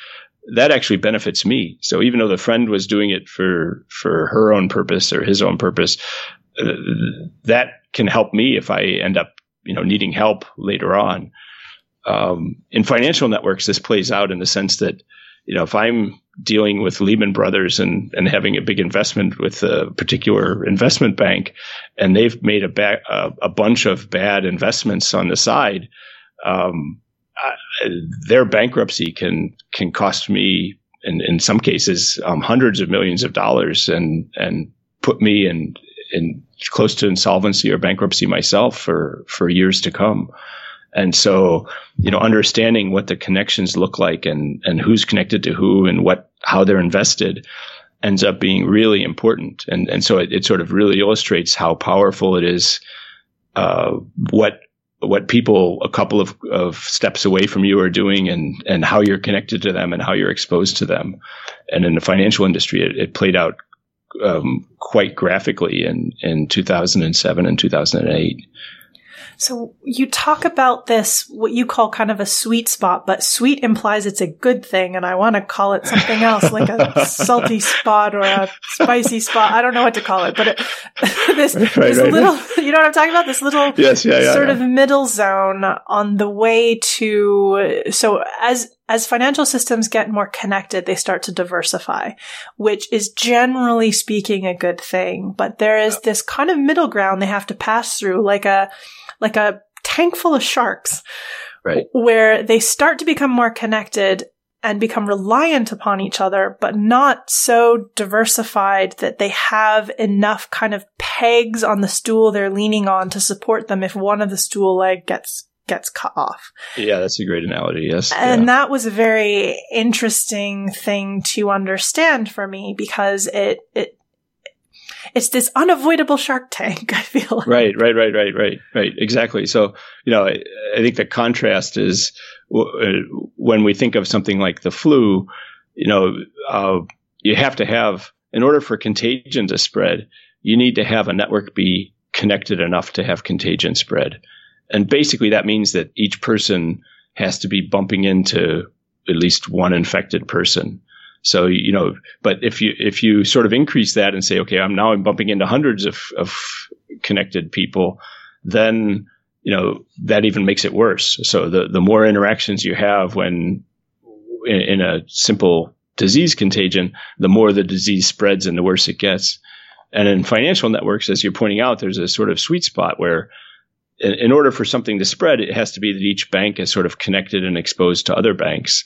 that actually benefits me. So even though the friend was doing it for for her own purpose or his own purpose, uh, that can help me if I end up you know needing help later on. Um, in financial networks, this plays out in the sense that you know if I'm dealing with Lehman Brothers and and having a big investment with a particular investment bank, and they've made a ba- a, a bunch of bad investments on the side um, uh, their bankruptcy can can cost me in in some cases um, hundreds of millions of dollars and and put me in in close to insolvency or bankruptcy myself for for years to come. And so, you know, understanding what the connections look like and and who's connected to who and what how they're invested ends up being really important. And and so it, it sort of really illustrates how powerful it is. Uh, what what people a couple of, of steps away from you are doing and, and how you're connected to them and how you're exposed to them. And in the financial industry, it, it played out um, quite graphically in, in 2007 and 2008. So you talk about this, what you call kind of a sweet spot, but sweet implies it's a good thing. And I want to call it something else, like a salty spot or a spicy spot. I don't know what to call it, but it, this, right, this right, little, you know what I'm talking about? This little yes, yeah, yeah, sort yeah. of middle zone on the way to, so as, as financial systems get more connected, they start to diversify, which is generally speaking a good thing. But there is this kind of middle ground they have to pass through, like a, like a tank full of sharks. Right. Where they start to become more connected and become reliant upon each other, but not so diversified that they have enough kind of pegs on the stool they're leaning on to support them if one of the stool leg gets gets cut off. Yeah, that's a great analogy. Yes. And yeah. that was a very interesting thing to understand for me because it it it's this unavoidable Shark Tank. I feel like. right, right, right, right, right, right. Exactly. So you know, I, I think the contrast is uh, when we think of something like the flu. you know, uh, you have to have, in order for contagion to spread, you need to have a network be connected enough to have contagion spread. And basically that means that each person has to be bumping into at least one infected person. So, you know, but if you, if you sort of increase that and say, okay, I'm now I'm bumping into hundreds of, of connected people, then, you know, that even makes it worse. So the, the more interactions you have when in, in a simple disease contagion, the more the disease spreads and the worse it gets. And in financial networks, as you're pointing out, there's a sort of sweet spot where in, in order for something to spread, it has to be that each bank is sort of connected and exposed to other banks.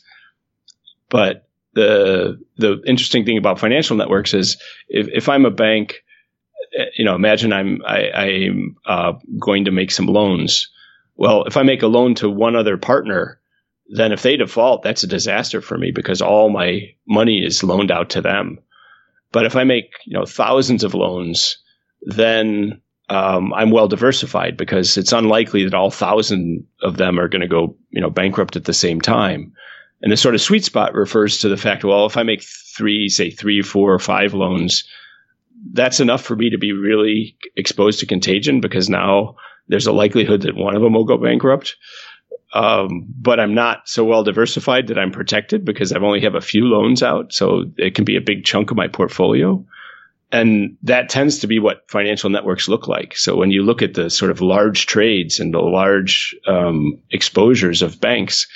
But the the interesting thing about financial networks is if, if I'm a bank, eh, you know, imagine I'm I, I'm uh, going to make some loans. Well, if I make a loan to one other partner, then if they default, that's a disaster for me because all my money is loaned out to them. But if I make you know thousands of loans, then um, I'm well diversified because it's unlikely that all thousand of them are going to go you know bankrupt at the same time. And the sort of sweet spot refers to the fact, well, if I make three, say three, four, or five loans, that's enough for me to be really exposed to contagion because now there's a likelihood that one of them will go bankrupt. Um, but I'm not so well diversified that I'm protected because I've only have a few loans out. So it can be a big chunk of my portfolio. And that tends to be what financial networks look like. So when you look at the sort of large trades and the large um, exposures of banks,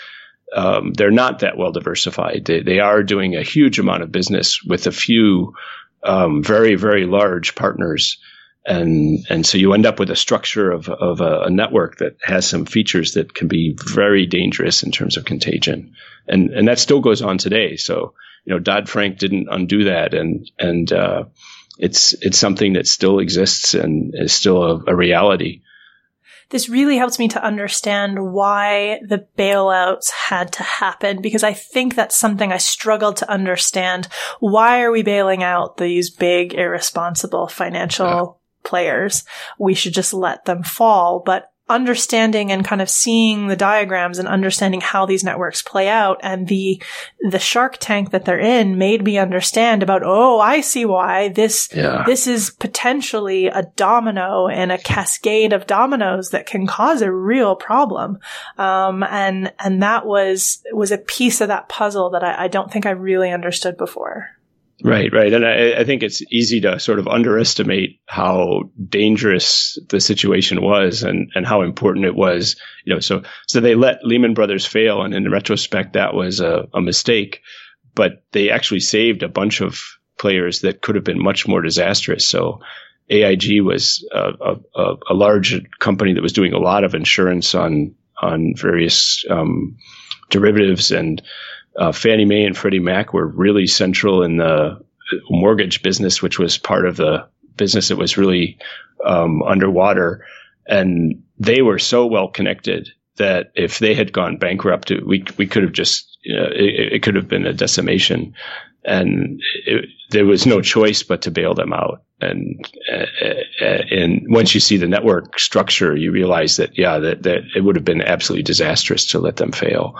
um, they're not that well diversified. They, they, are doing a huge amount of business with a few um, very, very large partners. And, and so you end up with a structure of, of a, a, network that has some features that can be very dangerous in terms of contagion. And, and that still goes on today. So, you know, Dodd-Frank didn't undo that. And, and, uh, it's, it's something that still exists and is still a, a reality this really helps me to understand why the bailouts had to happen because I think that's something I struggled to understand. Why are we bailing out these big, irresponsible financial players? We should just let them fall. But understanding and kind of seeing the diagrams and understanding how these networks play out and the the shark tank that they're in made me understand about oh I see why this yeah. this is potentially a domino and a cascade of dominoes that can cause a real problem um, and and that was was a piece of that puzzle that I, I don't think I really understood before. Right, right. And I, I, think it's easy to sort of underestimate how dangerous the situation was and, and how important it was. You know, so, so they let Lehman Brothers fail. And in retrospect, that was a, a mistake, but they actually saved a bunch of players that could have been much more disastrous. So AIG was a, a, a large company that was doing a lot of insurance on, on various, um, derivatives and, uh, Fannie Mae and Freddie Mac were really central in the mortgage business, which was part of the business that was really um, underwater. And they were so well connected that if they had gone bankrupt, we we could have just you know, it, it, could have been a decimation, and it, there was no choice but to bail them out. And uh, and once you see the network structure, you realize that yeah, that, that it would have been absolutely disastrous to let them fail.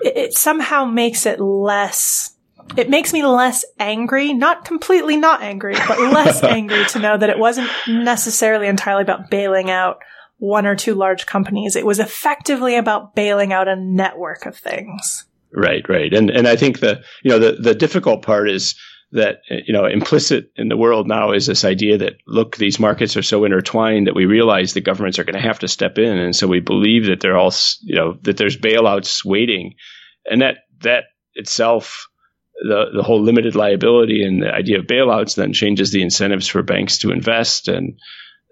It, it somehow makes it less it makes me less angry, not completely not angry, but less angry to know that it wasn't necessarily entirely about bailing out one or two large companies. It was effectively about bailing out a network of things. Right, right. And and I think the you know the the difficult part is that you know implicit in the world now is this idea that look these markets are so intertwined that we realize the governments are going to have to step in. And so we believe that they're all you know that there's bailouts waiting. And that that itself the the whole limited liability and the idea of bailouts then changes the incentives for banks to invest. And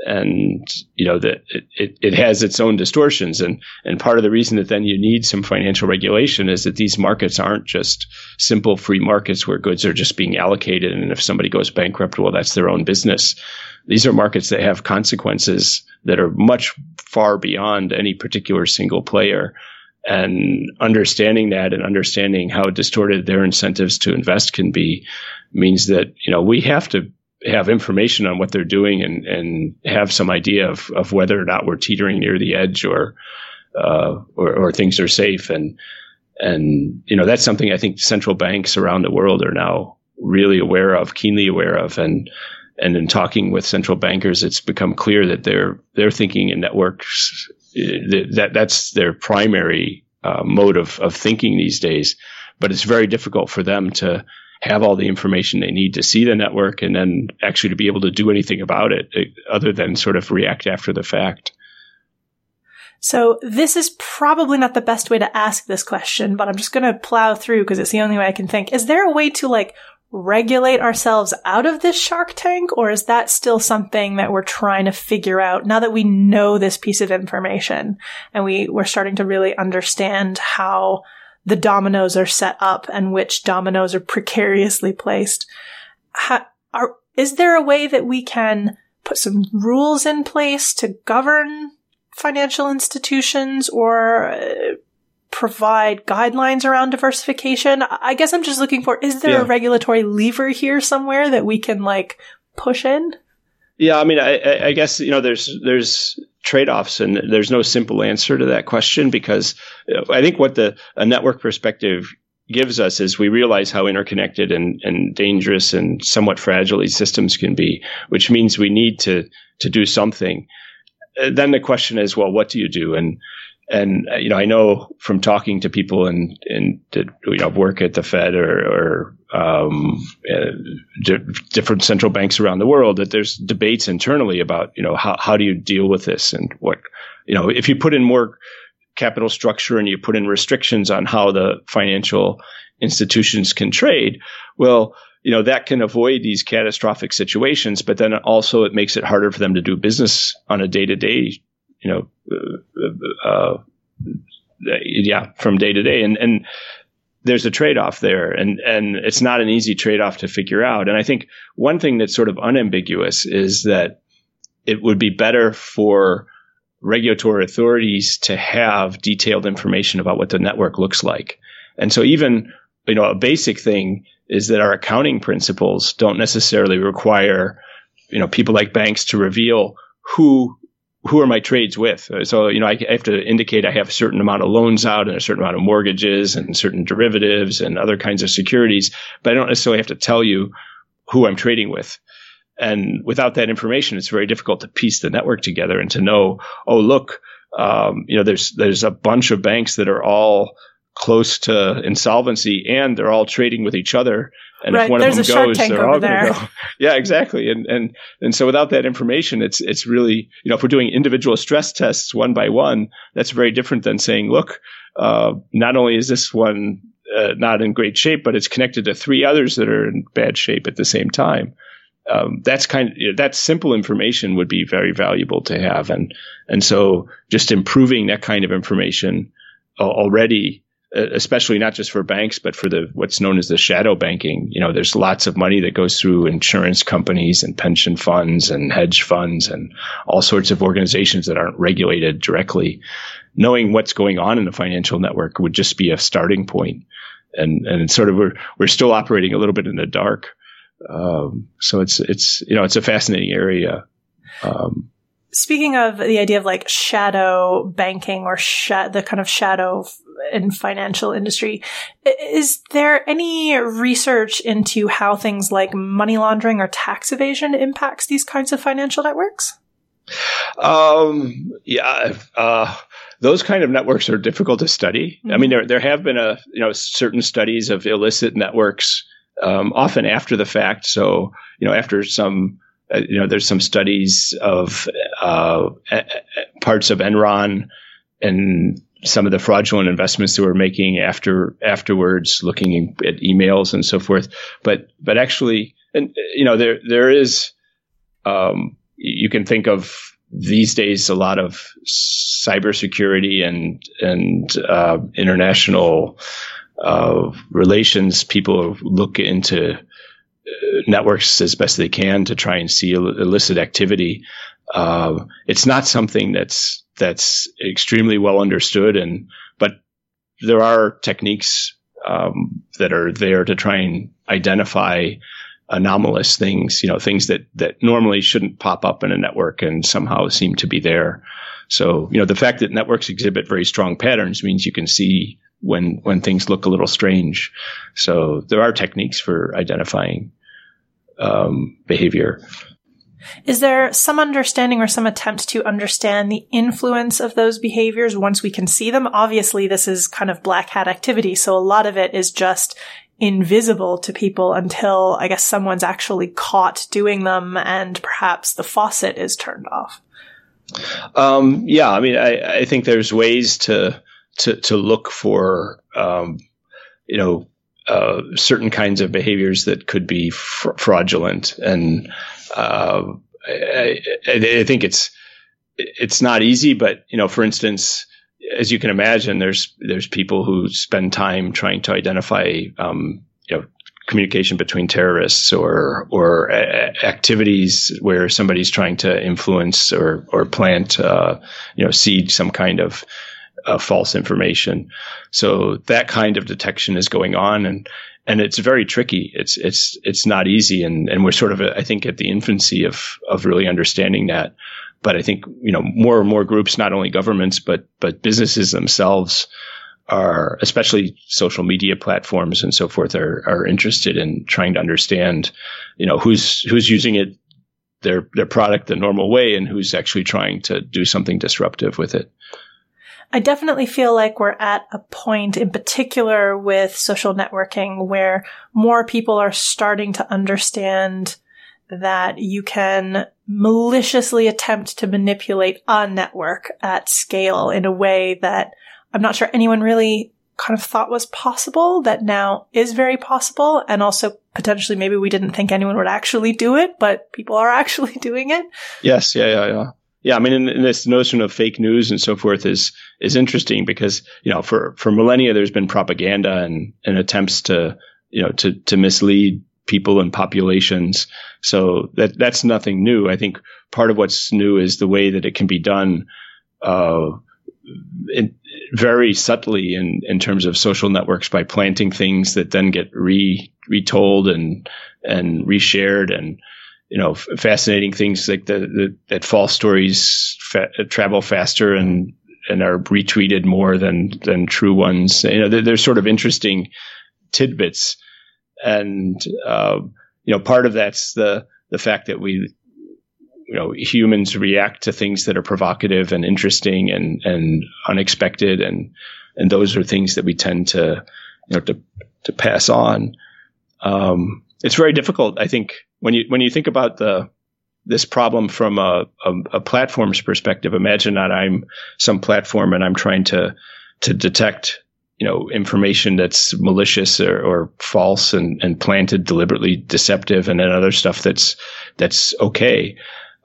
and you know that it, it, it, has its own distortions. And and part of the reason that then you need some financial regulation is that these markets aren't just simple free markets where goods are just being allocated. And if somebody goes bankrupt well that's their own business. These are markets that have consequences that are much far beyond any particular single player. And understanding that and understanding how distorted their incentives to invest can be means that you know we have to have information on what they're doing and, and have some idea of, of whether or not we're teetering near the edge or, uh, or, or things are safe. And, and you know that's something I think central banks around the world are now really aware of, keenly aware of, and and in talking with central bankers, it's become clear that they're they're thinking in networks that that's their primary uh, mode of of thinking these days. But it's very difficult for them to have all the information they need to see the network and then actually to be able to do anything about it eh, other than sort of react after the fact. So this is probably not the best way to ask this question, but I'm just going to plow through because it's the only way I can think. Is there a way to like regulate ourselves out of this shark tank or is that still something that we're trying to figure out now that we know this piece of information and we we're starting to really understand how the dominoes are set up and which dominoes are precariously placed how, are, is there a way that we can put some rules in place to govern financial institutions or uh, provide guidelines around diversification. I guess I'm just looking for is there yeah. a regulatory lever here somewhere that we can like push in? Yeah, I mean, I, I guess you know, there's there's trade offs, and there's no simple answer to that question because I think what the a network perspective gives us is we realize how interconnected and, and dangerous and somewhat fragile these systems can be, which means we need to to do something. Uh, then the question is, well, what do you do? And and uh, you know, I know from talking to people and and you know work at the Fed or, or um, uh, different central banks around the world that there's debates internally about you know how how do you deal with this and what you know if you put in more capital structure and you put in restrictions on how the financial institutions can trade, well, you know, that can avoid these catastrophic situations, but then also it makes it harder for them to do business on a day to day, you know, uh, uh, yeah, from day to day. And, and there's a trade off there and, and it's not an easy trade off to figure out. And I think one thing that's sort of unambiguous is that it would be better for regulatory authorities to have detailed information about what the network looks like. And so even, you know, a basic thing is that our accounting principles don't necessarily require, you know, people like banks to reveal who who are my trades with. So, you know, I have to indicate I have a certain amount of loans out and a certain amount of mortgages and certain derivatives and other kinds of securities, but I don't necessarily have to tell you who I'm trading with. And without that information, it's very difficult to piece the network together and to know, oh, look, um, you know, there's there's a bunch of banks that are all close to insolvency and they're all trading with each other. And right. if one There's of them goes, they're all going to go. Yeah, exactly. And and and so without that information, it's it's really you know if we're doing individual stress tests one by one, that's very different than saying, look, uh, not only is this one uh, not in great shape, but it's connected to three others that are in bad shape at the same time. Um, that's kind of you know, that simple information would be very valuable to have, and and so just improving that kind of information uh, already especially not just for banks, but for the what's known as the shadow banking. You know, there's lots of money that goes through insurance companies and pension funds and hedge funds and all sorts of organizations that aren't regulated directly. Knowing what's going on in the financial network would just be a starting point. And and sort of we're we're still operating a little bit in the dark. Um, so it's it's you know it's a fascinating area. Um, Speaking of the idea of like shadow banking or sh- the kind of shadow in financial industry, is there any research into how things like money laundering or tax evasion impacts these kinds of financial networks? Um, yeah, uh, those kind of networks are difficult to study. Mm-hmm. I mean, there there have been a you know certain studies of illicit networks, um, often after the fact. So you know after some uh, you know, there's some studies of uh, parts of Enron and some of the fraudulent investments they were making after afterwards, looking at emails and so forth. But but actually, and you know, there there is um, you can think of these days a lot of cybersecurity and and uh, international uh, relations. People look into networks as best they can to try and see illicit activity. Uh, it's not something that's that's extremely well understood, and but there are techniques um, that are there to try and identify anomalous things, you know, things that that normally shouldn't pop up in a network and somehow seem to be there. So, you know, the fact that networks exhibit very strong patterns means you can see when when things look a little strange. So there are techniques for identifying um, behavior. Is there some understanding or some attempt to understand the influence of those behaviors once we can see them? Obviously, this is kind of black hat activity, so a lot of it is just invisible to people until I guess someone's actually caught doing them and perhaps the faucet is turned off. Um, yeah, I mean, I, I, think there's ways to to to look for um, you know uh, certain kinds of behaviors that could be fr- fraudulent, and uh, I, I, think it's it's not easy. But you know, for instance, as you can imagine, there's there's people who spend time trying to identify um, you know communication between terrorists or or a- activities where somebody's trying to influence or or plant uh, you know seed some kind of uh, false information. So that kind of detection is going on, and and it's very tricky. It's it's it's not easy, and and we're sort of I think at the infancy of of really understanding that. But I think you know more and more groups, not only governments but but businesses themselves, are especially social media platforms and so forth are are interested in trying to understand, you know, who's who's using it their their product the normal way and who's actually trying to do something disruptive with it. I definitely feel like we're at a point in particular with social networking where more people are starting to understand that you can maliciously attempt to manipulate a network at scale in a way that I'm not sure anyone really kind of thought was possible that now is very possible. And also potentially maybe we didn't think anyone would actually do it, but people are actually doing it. Yes. Yeah. Yeah. Yeah yeah, I mean, and, this notion of fake news and so forth is is interesting because you know for for millennia there's been propaganda and and attempts to you know to to mislead people and populations. So that that's nothing new. I think part of what's new is the way that it can be done. Uh, in, very subtly in, in terms of social networks by planting things that then get re retold and and reshared and you know, fascinating things like the, the that false stories fa- travel faster and and are retweeted more than than true ones. You know, they're, they're sort of interesting tidbits, and uh, you know, part of that's the the fact that we, you know, humans react to things that are provocative and interesting and and unexpected, and and those are things that we tend to, you know, to to pass on. Um, it's very difficult, I think, when you when you think about the this problem from a, a, a, platform's perspective, imagine that I'm some platform and I'm trying to to detect you know information that's malicious or, or false and, and planted deliberately deceptive and then other stuff that's that's okay.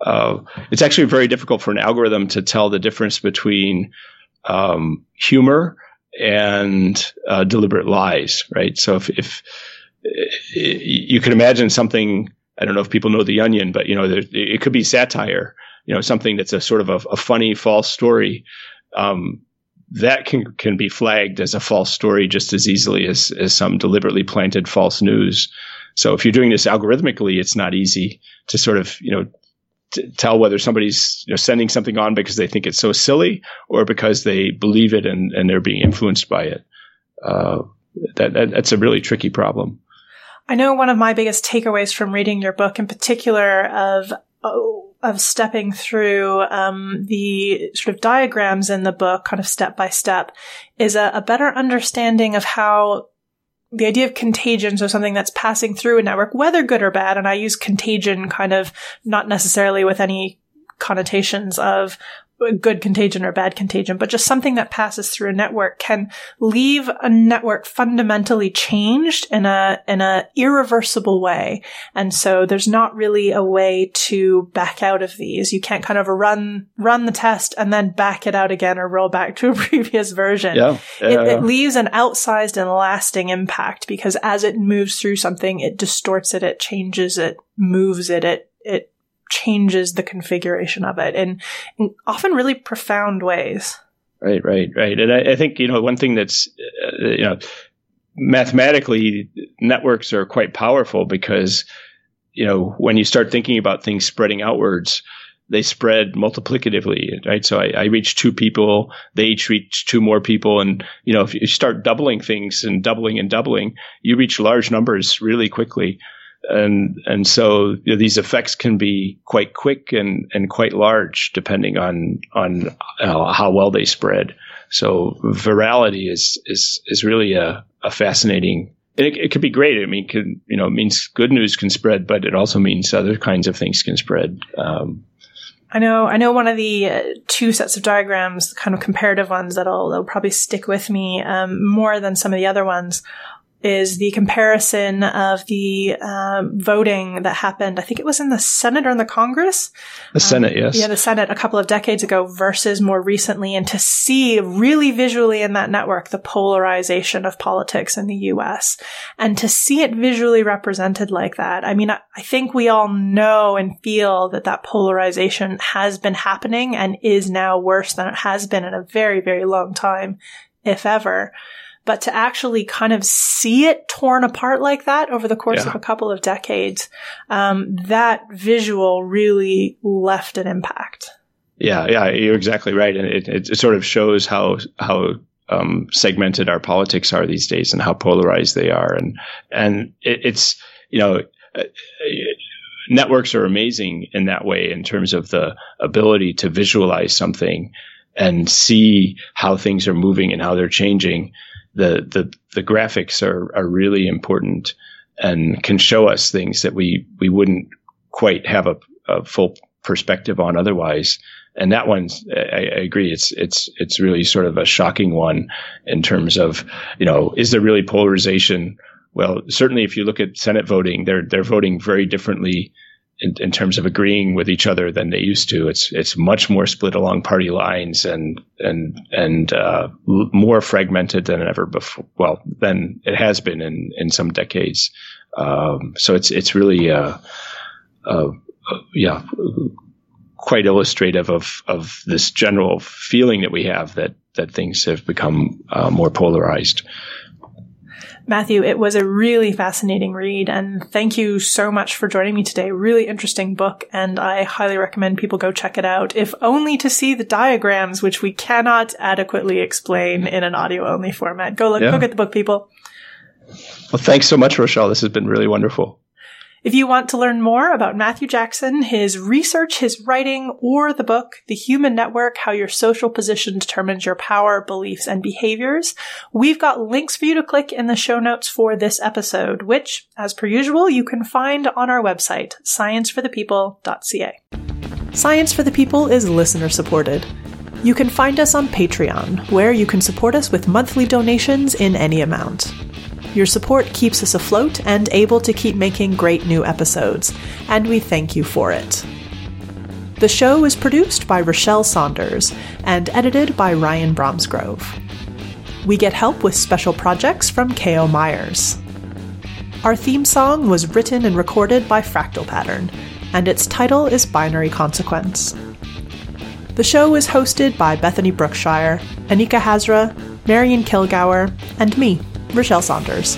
Uh, it's actually very difficult for an algorithm to tell the difference between um, humor and uh, deliberate lies, right? So if, if you can imagine something I don't know if people know The Onion, but you know, there, it could be satire. You know, something that's a sort of a, a funny false story. Um, that can can be flagged as a false story just as easily as as some deliberately planted false news. So if you're doing this algorithmically, it's not easy to sort of you know tell whether somebody's you know, sending something on because they think it's so silly or because they believe it and and they're being influenced by it. Uh, that, that that's a really tricky problem. I know one of my biggest takeaways from reading your book in particular of oh, of stepping through um, the sort of diagrams in the book, kind of step by step, is a, a better understanding of how the idea of contagion, so something that's passing through a network, whether good or bad, and I use contagion kind of not necessarily with any connotations of good contagion or bad contagion, but just something that passes through a network can leave a network fundamentally changed in a, in a irreversible way. And so there's not really a way to back out of these. You can't kind of run, run the test and then back it out again or roll back to a previous version. Yeah. yeah, it, it leaves an outsized and lasting impact because as it moves through something, it distorts it, it changes it, moves it, it, it changes the configuration of it in, in often really profound ways. Right, right, right. And I, I think, you know, one thing that's, uh, you know, mathematically, networks are quite powerful because, you know, when you start thinking about things spreading outwards, they spread multiplicatively, right? So I, I reach two people, they each reach two more people. And, you know, if you start doubling things and doubling and doubling, you reach large numbers really quickly. And, and so you know, these effects can be quite quick and, and quite large depending on, on uh, how well they spread. So virality is, is, is really a, a fascinating it, it could be great. I mean, could, you know, it means good news can spread, but it also means other kinds of things can spread. Um, I know, I know one of the uh, two sets of diagrams, kind of comparative ones that'll, that'll probably stick with me, um, more than some of the other ones is the comparison of the um, voting that happened. I think it was in the Senate or in the Congress. The Senate, um, yes. Yeah, the Senate a couple of decades ago versus more recently, and to see really visually in that network the polarization of politics in the U.S. and to see it visually represented like that. I mean, I, I think we all know and feel that that polarization has been happening and is now worse than it has been in a very, very long time, if ever but to actually kind of see it torn apart like that over the course yeah. of a couple of decades, um, that visual really left an impact. Yeah, yeah, you're exactly right, and it, it, it sort of shows how how um, segmented our politics are these days and how polarized they are, and and it, it's you know. Uh, networks are amazing in that way in terms of the ability to visualize something and see how things are moving and how they're changing the the the graphics are are really important and can show us things that we we wouldn't quite have a, a full perspective on otherwise. And that one, I, I, agree. It's it's it's really sort of a shocking one in terms of you know is there really polarization? Well, certainly if you look at Senate voting, they're they're voting very differently in, in, terms of agreeing with each other than they used to. It's it's much more split along party lines and and and uh, more fragmented than ever before. Well, than it has been in in some decades. Um, so it's it's really uh, uh, yeah quite illustrative of of this general feeling that we have that that things have become uh, more polarized. Matthew, it was a really fascinating read, and thank you so much for joining me today. Really interesting book, and I highly recommend people go check it out, if only to see the diagrams, which we cannot adequately explain in an audio only format. Go look, yeah. go get the book, people. Well, thanks so much, Rachelle. This has been really wonderful. If you want to learn more about Matthew Jackson, his research, his writing, or the book, The Human Network, How Your Social Position Determines Your Power, Beliefs, and Behaviors, we've got links for you to click in the show notes for this episode, which, as per usual, you can find on our website, scienceforthepeople.ca. Science for the People is listener supported. You can find us on Patreon, where you can support us with monthly donations in any amount. Your support keeps us afloat and able to keep making great new episodes, and we thank you for it. The show is produced by Rachelle Saunders and edited by Ryan Bromsgrove. We get help with special projects from K.O. Myers. Our theme song was written and recorded by Fractal Pattern, and its title is Binary Consequence. The show is hosted by Bethany Brookshire, Anika Hazra, Marion Kilgour, and me, Rachelle Saunders.